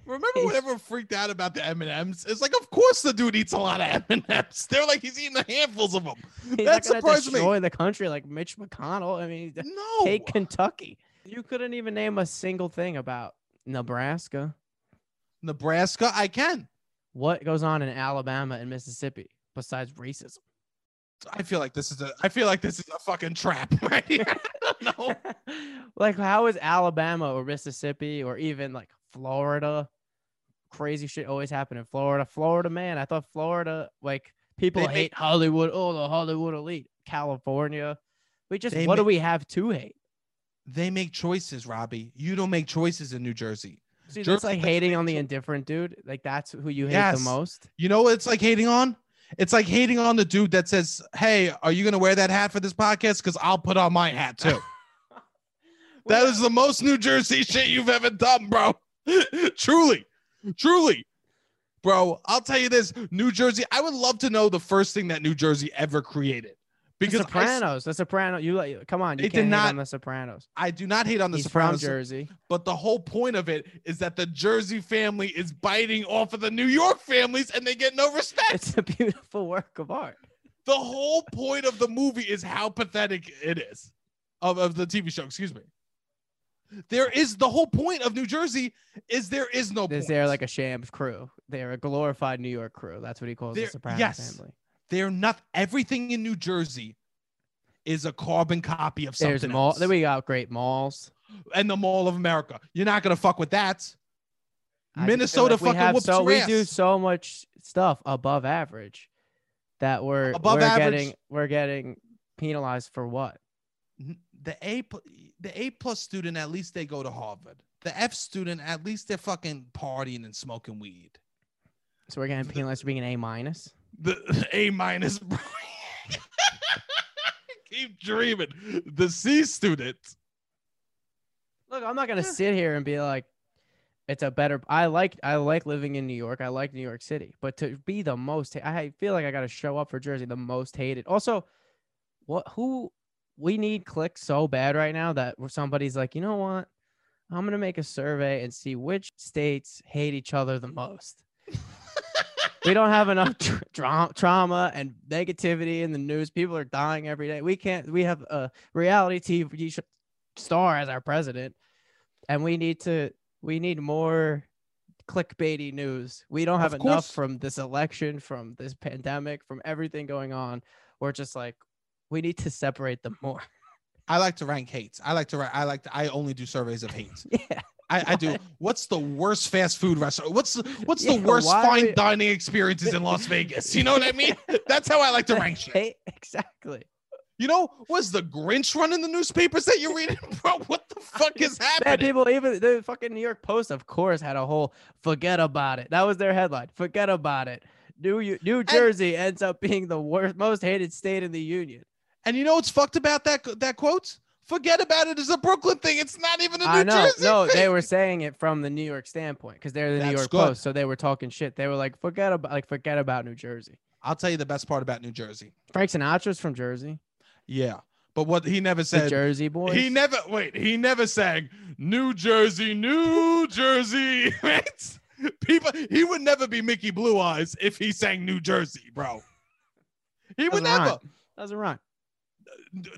Remember when everyone freaked out about the M and M's? It's like, of course the dude eats a lot of M and M's. [laughs] They're like he's eating the handfuls of them. [laughs] he's That surprised me. destroy the country like Mitch McConnell. I mean, [laughs] No, take Kentucky. You couldn't even name a single thing about Nebraska. Nebraska. I can. What goes on in Alabama and Mississippi besides racism? I feel like this is a. I feel like this is a fucking trap right here. no, like, how is Alabama or Mississippi or even like Florida? Crazy shit always happen in Florida. Florida, man, I thought Florida, like, people They make- hate Hollywood. Oh, the Hollywood elite. California. We just, what do we have to hate? They make choices, Robbie. You don't make choices in New Jersey. See, Jersey that's like hating on the indifferent dude. Like that's who you hate Yes. the most. You know what it's like hating on? It's like hating on the dude that says, Hey, are you gonna wear that hat for this podcast? Because I'll put on my hat too. [laughs] That is the most New Jersey shit you've ever done, bro. [laughs] truly, truly, bro. I'll tell you this: New Jersey. I would love to know the first thing that New Jersey ever created, Because the I, Sopranos, the Sopranos. You like, come on, you can't hate on the Sopranos. I do not hate on the He's Sopranos, from Jersey. but the whole point of it is that the Jersey family is biting off of the New York families, and they get no respect. It's a beautiful work of art. the whole point of the movie is how pathetic it is, of, of the TV show. Excuse me. There is the whole point of New Jersey is there is no. Is there like a sham crew? They're a glorified New York crew. That's what he calls There- the Sopranos yes. family. they're not everything in New Jersey is a carbon copy of something There's mall. else. Then we got great malls. and the Mall of America. You're not gonna fuck with that. I Minnesota like fucking whoops so we ass. do so much stuff above average that we're Above we're average? getting we're getting penalized for what? The A the A plus student at least they go to Harvard. The F student at least they're fucking partying and smoking weed. So we're getting penalized for being an A minus. The [laughs] A minus. [laughs] Keep dreaming. The C student. Look, I'm not gonna Yeah. sit here and be like, it's a better. I like I like living in New York. I like New York City, but to be the most, I feel like I got to show up for Jersey, the most hated. Also, what who we need clicks so bad right now that somebody's like, you know what, I'm gonna make a survey and see which states hate each other the most. [laughs] we don't have enough tra- trauma and negativity in the news. People are dying every day. We can't. We have a reality TV star as our president, and we need to. We need more clickbaity news. We don't have enough from this election, from this pandemic, from everything going on. We're just like, we need to separate them more. [laughs] I like to rank hates. I like to. I like to. I only do surveys of hates. [laughs] yeah. I, I do. What's the worst fast food restaurant? What's the, what's Yeah, the worst fine we- dining experiences in Las Vegas? You know what I mean? [laughs] That's how I like to rank shit. Exactly. You know, was the Grinch running the newspapers that you're reading, bro? What the fuck is happening? people, even the fucking New York Post, of course, had a whole "forget about it." That was their headline. Forget about it. New New Jersey ends up being the worst, most hated state in the union. And you know what's fucked about that that quote? Forget about it. it is a Brooklyn thing. It's not even a New I know. Jersey No, thing. they were saying it from the New York standpoint because they're the New York good. Post, so they were talking shit. They were like, "Forget about like forget about New Jersey." I'll tell you the best part about New Jersey. Frank Sinatra's from Jersey. Yeah, but what he never The said. Jersey boys. He never wait. He never sang New Jersey, New Jersey. [laughs] Right? People. He would never be Mickey Blue Eyes if he sang New Jersey, bro. He would Doesn't never. rhyme. Doesn't rhyme.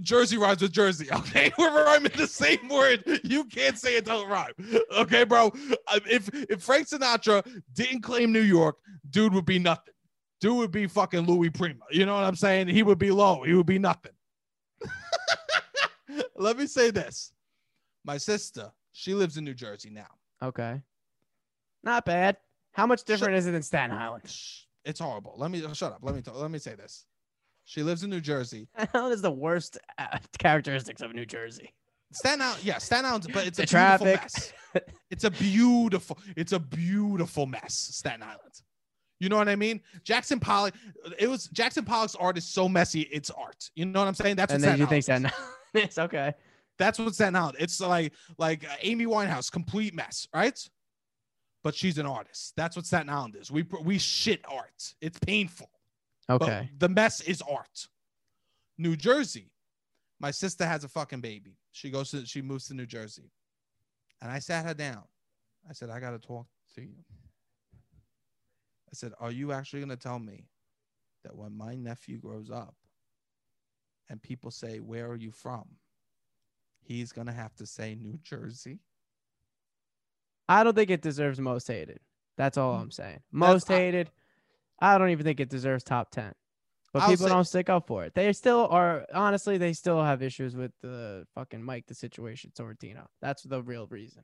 Jersey rhymes with Jersey. [laughs] Okay, we're rhyming the same word. You can't say it doesn't rhyme. Okay, bro. Uh, If if Frank Sinatra didn't claim New York, dude would be nothing. Dude would be fucking Louis Prima. You know what I'm saying? He would be low. He would be nothing. [laughs] Let me say this. My sister, she lives in New Jersey now. Okay. Not bad. How much different is it than Staten Island? It's horrible. Let me shut up. Let me talk, let me say this. She lives in New Jersey. [laughs] Staten Island is the worst uh, characteristics of New Jersey. Staten Island, yeah, Staten Island, but it's a The beautiful traffic. mess. It's a beautiful, it's a beautiful mess, Staten Island. You know what I mean? Jackson Pollock, it was Jackson Pollock's art is so messy, it's art. You know what I'm saying? That's and what then Staten you think Staten Island [laughs] is okay. That's what Staten Island. It's like like uh, Amy Winehouse, complete mess, right? But she's an artist. That's what Staten Island is. We we shit art. It's painful. But Okay. the mess is art. New Jersey. My sister has a fucking baby. She goes to she moves to New Jersey. And I sat her down. I said, I gotta talk to you. I said, Are you actually gonna tell me that when my nephew grows up and people say, Where are you from? He's gonna have to say New Jersey. I don't think it deserves most hated. That's all Mm. I'm saying. Most I- hated. I don't even think it deserves top 10. But I'll people say- don't stick up for it. They still are honestly, they still have issues with the fucking Mike the situation Sorrentino. That's the real reason.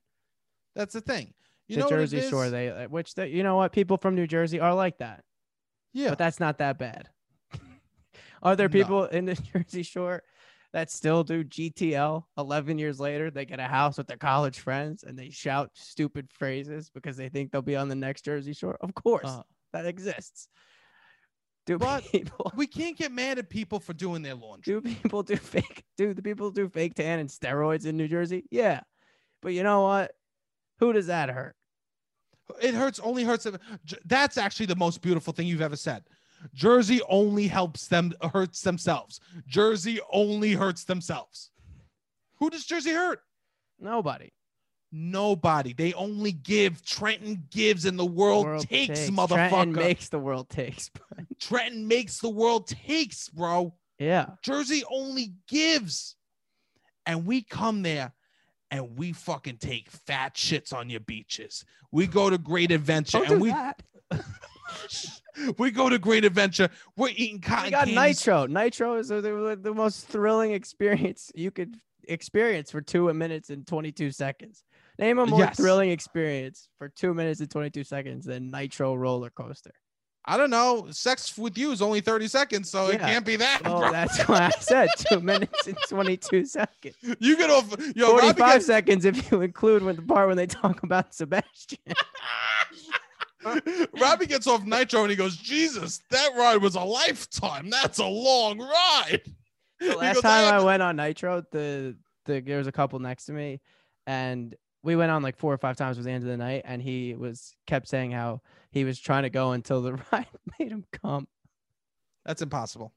That's the thing. You the know what Jersey Shore, they uh, which they, you know what people from New Jersey are like that. yeah. But that's not that bad. [laughs] are there No. people in the [laughs] Jersey Shore that still do GTL 11 years later. They get a house with their college friends and they shout stupid phrases because they think they'll be on the next Jersey Shore. Of course, Uh, that exists. Do But- people we can't get mad at people for doing their laundry. do people do fake do the people do fake tan and steroids in New Jersey? Yeah. But you know what? Who does that hurt? It hurts. Only hurts them. That's actually the most beautiful thing you've ever said. Jersey only helps them hurts themselves. Jersey only hurts themselves. Who does Jersey hurt? Nobody. Nobody. They only give. Trenton gives, and the world, World takes, Trenton motherfucker. makes the world takes. Trenton makes the world takes, bro. yeah. Jersey only gives. And we come there and we fucking take fat shits on your beaches. We go to Great Adventure Don't and we that. [laughs] we go to Great Adventure. We're eating cotton We got candies. Nitro. Nitro is the, the, the most thrilling experience you could experience for two minutes and 22 seconds. Name a more Yes. thrilling experience for two minutes and 22 seconds than Nitro roller coaster. I don't know. Sex with you is only 30 seconds, so it can't be that. Oh, bro. that's why I said two minutes and 22 seconds. [laughs] you get off yo, Robbie 45 gets, seconds if you include when the part when they talk about Sebastian. [laughs] [laughs] Robbie gets off Nitro and he goes, Jesus, that ride was a lifetime. That's a long ride. The last goes, time "I I went on Nitro, the the there was a couple next to me, and we went on like four or five times with the end of the night, and he was kept saying how he was trying to go until the [laughs] ride made him come. That's impossible.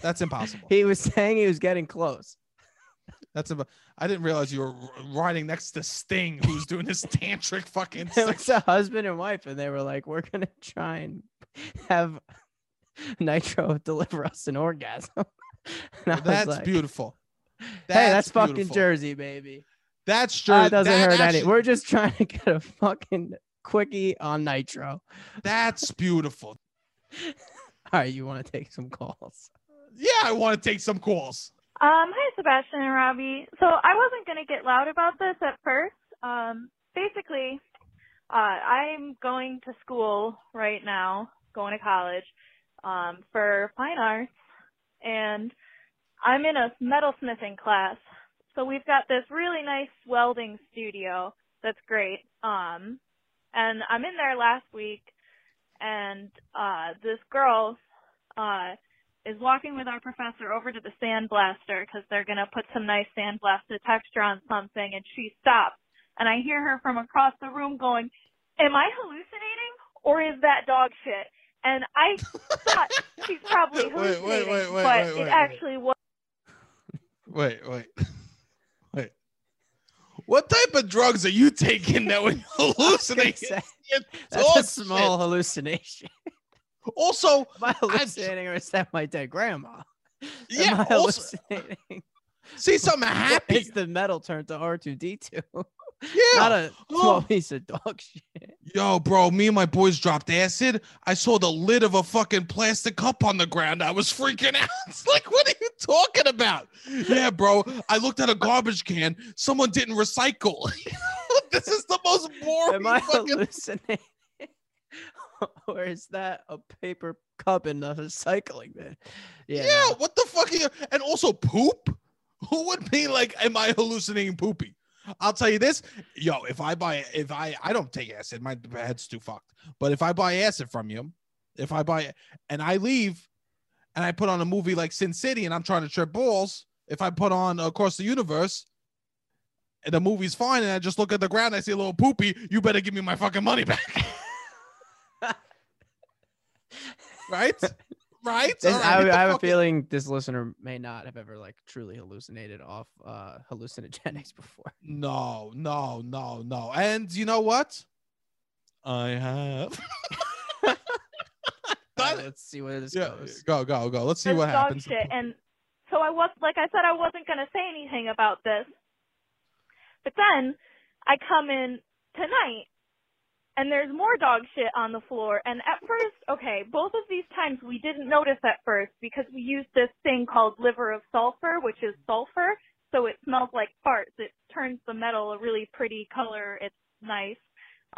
That's impossible. [laughs] He was saying he was getting close. That's about. I didn't realize you were riding next to Sting, who's doing this [laughs] tantric fucking. It was a husband and wife, and they were like, "We're gonna try and have Nitro deliver us an orgasm." That's like, beautiful. hey, that's fucking. Jersey, baby. That's true. That Jersey. doesn't that hurt any. actually- We're just trying to get a fucking quickie on Nitro. That's beautiful. [laughs] All right, you want to take some calls? Yeah, I want to take some calls. Um, hi, Sebastian and Robbie. So I wasn't going to get loud about this at first. Um, basically, uh, I'm going to school right now, going to college, um, for fine arts, and I'm in a metalsmithing class. So we've got this really nice welding studio that's great. Um, and I'm in there last week, and uh, this girl, uh, is walking with our professor over to the sandblaster because they're going to put some nice sandblasted texture on something and she stops and I hear her from across the room going, am I hallucinating or is that dog shit? And I [laughs] thought she's probably Wait, wait, wait, hallucinating, wait, but wait, wait, it wait. actually was. Wait, wait, wait. What type of drugs are you taking that when you [laughs] hallucinate? say, That's a small shit? hallucination. Also, [laughs] Am I hallucinating or is that my dead grandma? yeah. Am I Also, hallucinating? see something [laughs] happy. It's the metal turned to R2D2. Yeah. Not a Oh. small piece of dog [laughs] shit. Yo, bro, me and my boys dropped acid. I saw the lid of a fucking plastic cup on the ground. I was freaking out. [laughs] It's like, what are you talking about? Yeah, bro. I looked at a garbage can. Someone didn't recycle. [laughs] this is the most boring. Am I fucking- hallucinating? or is that a paper cup in the recycling bin? yeah, no. what the fuck are you? And also poop. Who would be like, am I hallucinating poopy? I'll tell you this, yo. If I buy, if I, I don't take acid. My head's too fucked. But if I buy acid from you, if I buy and I leave, and I put on a movie like Sin City, and I'm trying to trip balls. If I put on Across the Universe, and the movie's fine, and I just look at the ground, I see a little poopy. You better give me my fucking money back. [laughs] right? [laughs] Right? This- All right, I, I have a feeling this listener may not have ever like truly hallucinated off uh hallucinogenics [laughs] before. No, no, no, no. And you know what? I have. [laughs] All right, let's see where this Yeah, goes. go, go, go. Let's see That's what happens. shit. And so I was, like I said, I wasn't going to say anything about this. But then I come in tonight and there's more dog shit on the floor. And at first, okay, both of these times we didn't notice at first because we used this thing called liver of sulfur, which is sulfur. So it smells like farts. It turns the metal a really pretty color. It's nice.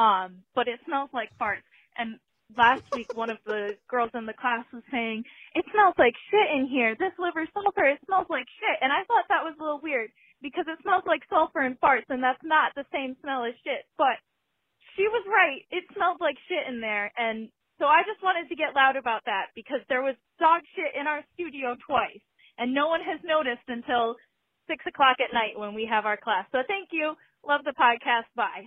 Um, but it smells like farts. And last week one of the girls in the class was saying, "It smells like shit in here. This liver sulfur, it smells like shit." And I thought that was a little weird because it smells like sulfur and farts, and that's not the same smell as shit. But she was right. It smelled like shit in there, and so I just wanted to get loud about that because there was dog shit in our studio twice, and no one has noticed until six o'clock at night when we have our class. So thank you. Love the podcast. Bye.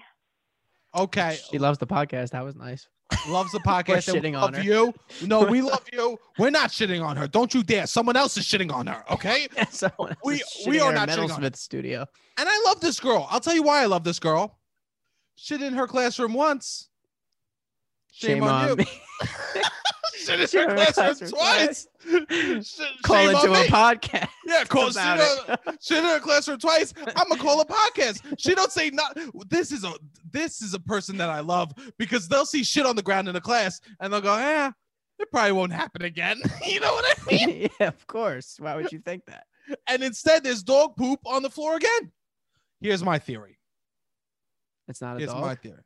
Okay. She loves the podcast. That was nice. Loves the podcast. [laughs] and we shitting on love her. you. No, we [laughs] love you. We're not shitting on her. Don't you dare. Someone else is shitting on her. Okay. [laughs] Someone We- we are in our not shitting on Metalsmith studio. And I love this girl. I'll tell you why I love this girl. Shit in her classroom once. Shame, on, you. me. [laughs] Shit in Shit her classroom classroom twice. Shit, Call shame into a podcast. Yeah, call shit, on- it. [laughs] shit in her classroom twice. I'm gonna call a podcast. She don't say not. This is a this is a person that I love because they'll see shit on the ground in the class and they'll go, yeah, it probably won't happen again. [laughs] you know what I mean? yeah, of course. Why would you think that? And instead, there's dog poop on the floor again. Here's my theory. It's not a Here's dog. my theory.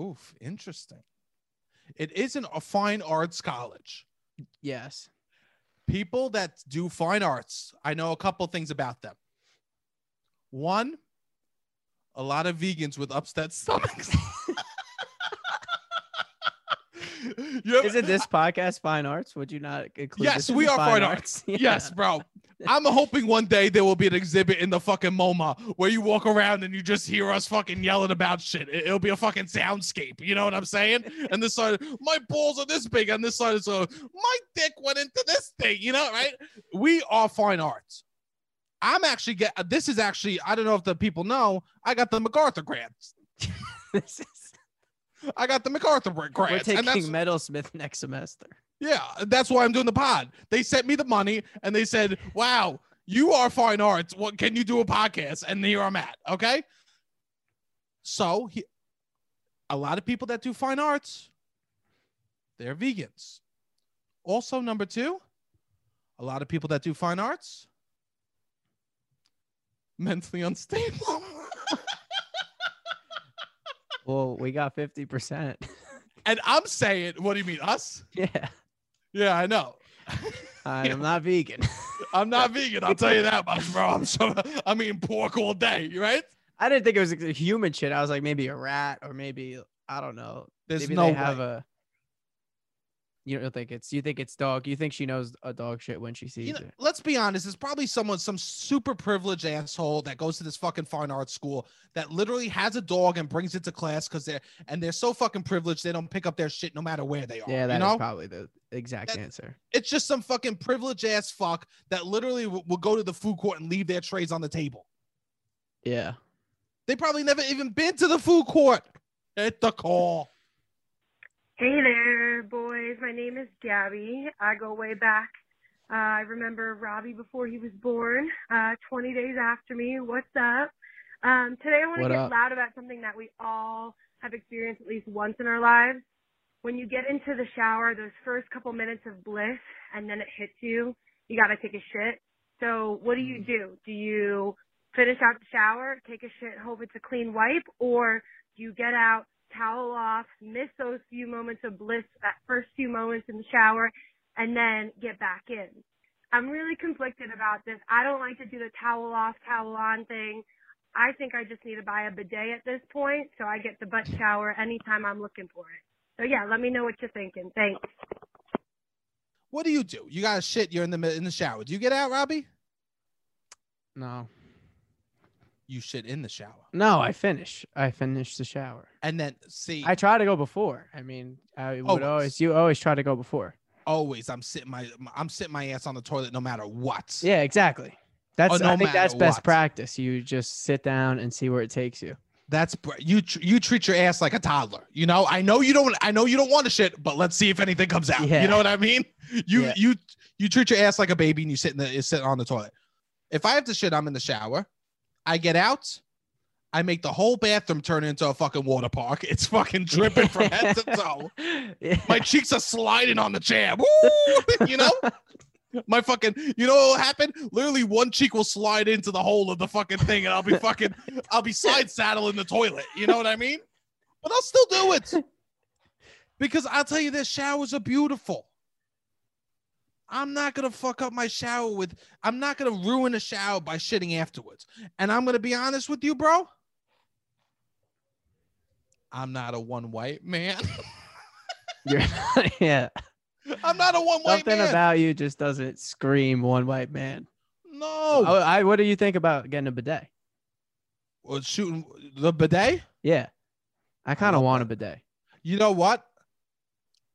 Oof, interesting. It isn't a fine arts college. Yes. People that do fine arts, I know a couple things about them. One, a lot of vegans with upset stomachs. [laughs] Isn't this podcast fine arts? Would you not include? Yes, we are fine arts. [laughs] Yeah. Yes, bro. I'm hoping one day there will be an exhibit in the fucking MoMA where you walk around and you just hear us fucking yelling about shit. It- It'll be a fucking soundscape. You know what I'm saying? And this side, my balls are this big. And this side is a, my dick went into this thing. You know, right? We are fine arts. I'm actually get. This is actually. I don't know if the people know. I got the MacArthur grants. [laughs] This is- I got the MacArthur grant. We're taking Metalsmith next semester. Yeah, that's why I'm doing the pod. They sent me the money and they said, "Wow, you are fine arts. What can you do a podcast?" And here I'm at. Okay. So he, a lot of people that do fine arts, they're vegans. Also, number two, a lot of people that do fine arts, mentally unstable. [laughs] Well, we got fifty percent. [laughs] and I'm saying, what do you mean, us? yeah, Yeah, I know. [laughs] I am not vegan. [laughs] I'm not vegan. I'll tell you that much, bro. I'm so I'm eating pork all day, right? I didn't think it was a human shit. I was like maybe a rat or maybe I don't know. There's maybe no they have way. a. You don't think it's you think it's dog. You think she knows a dog shit when she sees You know, it. let's be honest. It's probably someone, some super privileged asshole that goes to this fucking fine arts school that literally has a dog and brings it to class because they're and they're so fucking privileged they don't pick up their shit no matter where they are. Yeah, that you know, probably the exact That- answer. it's just some fucking privileged ass fuck that literally w- will go to the food court and leave their trays on the table. Yeah. They probably never even been to the food court. Hit the call. Hey there, My name is Gabby. I go way back. Uh, I remember Robbie before he was born, uh, 20 days after me. What's up? Um, today I want to get up? loud about something that we all have experienced at least once in our lives. When you get into the shower, those first couple minutes of bliss, and then it hits you, you got to take a shit. So what do you Mm. do? Do you finish out the shower, take a shit, hope it's a clean wipe, or do you get out, towel off, miss those few moments of bliss, that first few moments in the shower, and then get back in? I'm really conflicted about this. I don't like to do the towel off, towel on thing. I think I just need to buy a bidet at this point so I get the butt shower anytime I'm looking for it. So yeah, let me know what you're thinking. Thanks. What do you do? You got to shit. You're in the in the shower. Do you get out, Robbie? No. You shit in the shower, No, I finish. I finish the shower. and then see. I try to go before. I mean, I would Always. always you always try to go before. always I'm sitting my I'm sitting my ass on the toilet no matter what. Yeah, exactly. Oh, that's Oh, no I think that's matter best practice. You just sit down and see where it takes you. That's you you treat your ass like a toddler. You know, I know you don't I know you don't want to shit, but let's see if anything comes out. Yeah. You know what I mean? You Yeah. you you treat your ass like a baby and you sit in the you sit on the toilet. If I have to shit, I'm in the shower. I get out. I make the whole bathroom turn into a fucking water park. [laughs] It's fucking dripping from head to [laughs] toe. Yeah. My cheeks are sliding on the chair. Woo! [laughs] You know? My fucking, you know what will happen? Literally, one cheek will slide into the hole of the fucking thing, and I'll be fucking, I'll be side saddle in the toilet. You know what I mean? But I'll still do it. Because I'll tell you this, showers are beautiful. I'm not gonna fuck up my shower with I'm not gonna ruin a shower by shitting afterwards. And I'm gonna be honest with you, bro. I'm not a one white man. [laughs] [laughs] Yeah. I'm not a one white Something man. Something about you just doesn't scream one white man. no. Oh, I, what do you think about getting a bidet? Well, shooting the bidet. Yeah. I kind of want a that. bidet. You know what?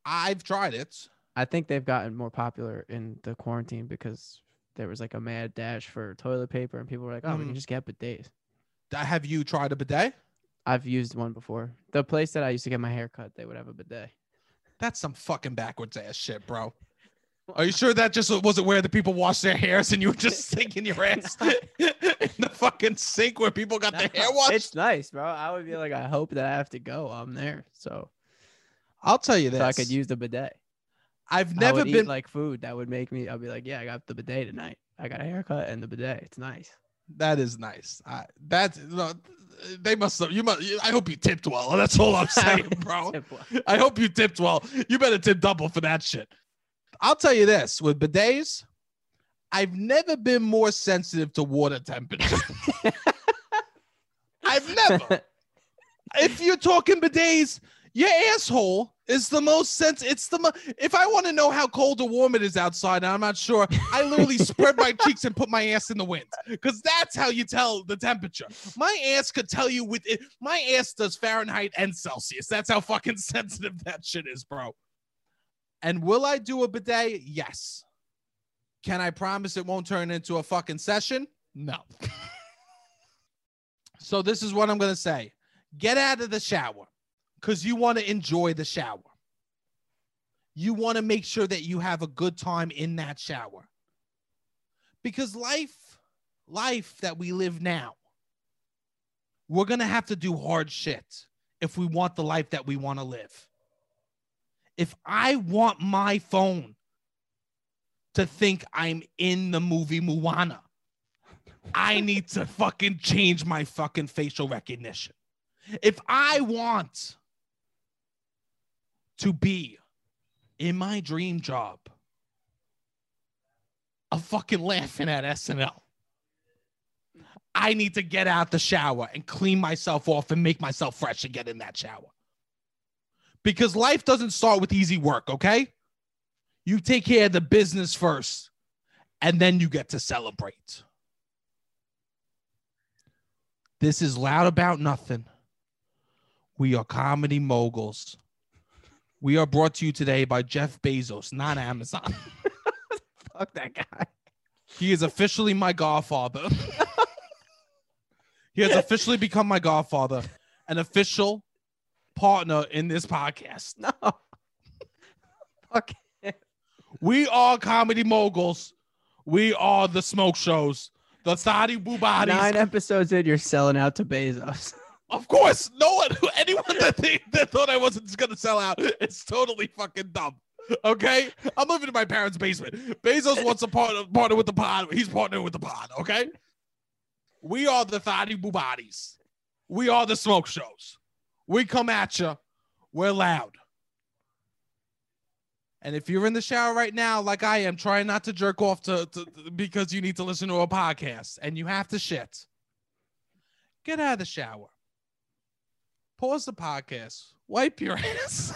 I've tried it. I think they've gotten more popular in the quarantine because there was like a mad dash for toilet paper and people were like, oh, we Mm. can just get bidets. Have you tried a bidet? I've used one before. The place that I used to get my hair cut, they would have a bidet. That's some fucking backwards ass shit, bro. [laughs] Are you sure that just wasn't where the people wash their hairs and you were just sinking your [laughs] ass in the fucking sink where people got their hair washed? It's nice, bro. I would be like, I hope that I have to go. I'm there. So, I'll tell you this. so I could use the bidet. I've never would eat, been like food that would make me, I'll be like, yeah, I got the bidet tonight. I got a haircut and the bidet. It's nice. That is nice. I, that no, they must have. You must. I hope you tipped well. That's all I'm [laughs] saying, bro. I hope you tipped well. You better tip double for that shit. I'll tell you this: with bidets, I've never been more sensitive to water temperature. [laughs] I've never. [laughs] If you're talking bidets, your asshole is the most sense. It's the mo- if I want to know how cold or warm it is outside, and I'm not sure. I literally [laughs] spread my cheeks and put my ass in the wind because that's how you tell the temperature. My ass could tell you with it. My ass does Fahrenheit and Celsius. That's how fucking [laughs] sensitive that shit is, bro. And will I do a bidet? Yes. Can I promise it won't turn into a fucking session? No. [laughs] so this is what I'm gonna say. Get out of the shower because you want to enjoy the shower. You want to make sure that you have a good time in that shower. Because life, life that we live now, we're going to have to do hard shit if we want the life that we want to live. If I want my phone to think I'm in the movie Moana, I need to fucking change my fucking facial recognition. If I want to be in my dream job of fucking laughing at SNL. I need to get out the shower and clean myself off and make myself fresh and get in that shower. Because life doesn't start with easy work, okay? You take care of the business first, and then you get to celebrate. This is Loud About Nothing. We are comedy moguls. We are brought to you today by Jeff Bezos, not Amazon. [laughs] Fuck that guy. He is officially my godfather. [laughs] he has officially become my godfather, an official partner in this podcast. [laughs] No. Fuck. We are comedy moguls. We are the smoke shows, the Saudi Bubadis. Nine episodes in, you're selling out to Bezos. Of course, no one, [laughs] anyone that, think, that thought I wasn't going to sell out, it's totally fucking dumb. Okay, I'm living in my parents' basement. Bezos wants to partner, partner with the pod. He's partnering with the pod. Okay, we are the Thadi Bubadis. We are the smoke shows. We come at you. We're loud. And if you're in the shower right now, like I am, trying not to jerk off to, to because you need to listen to a podcast and you have to shit, get out of the shower pause the podcast, wipe your [laughs] ass,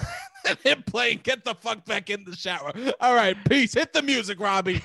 and hit play get the fuck back in the shower. All right, peace. Hit the music, Robbie.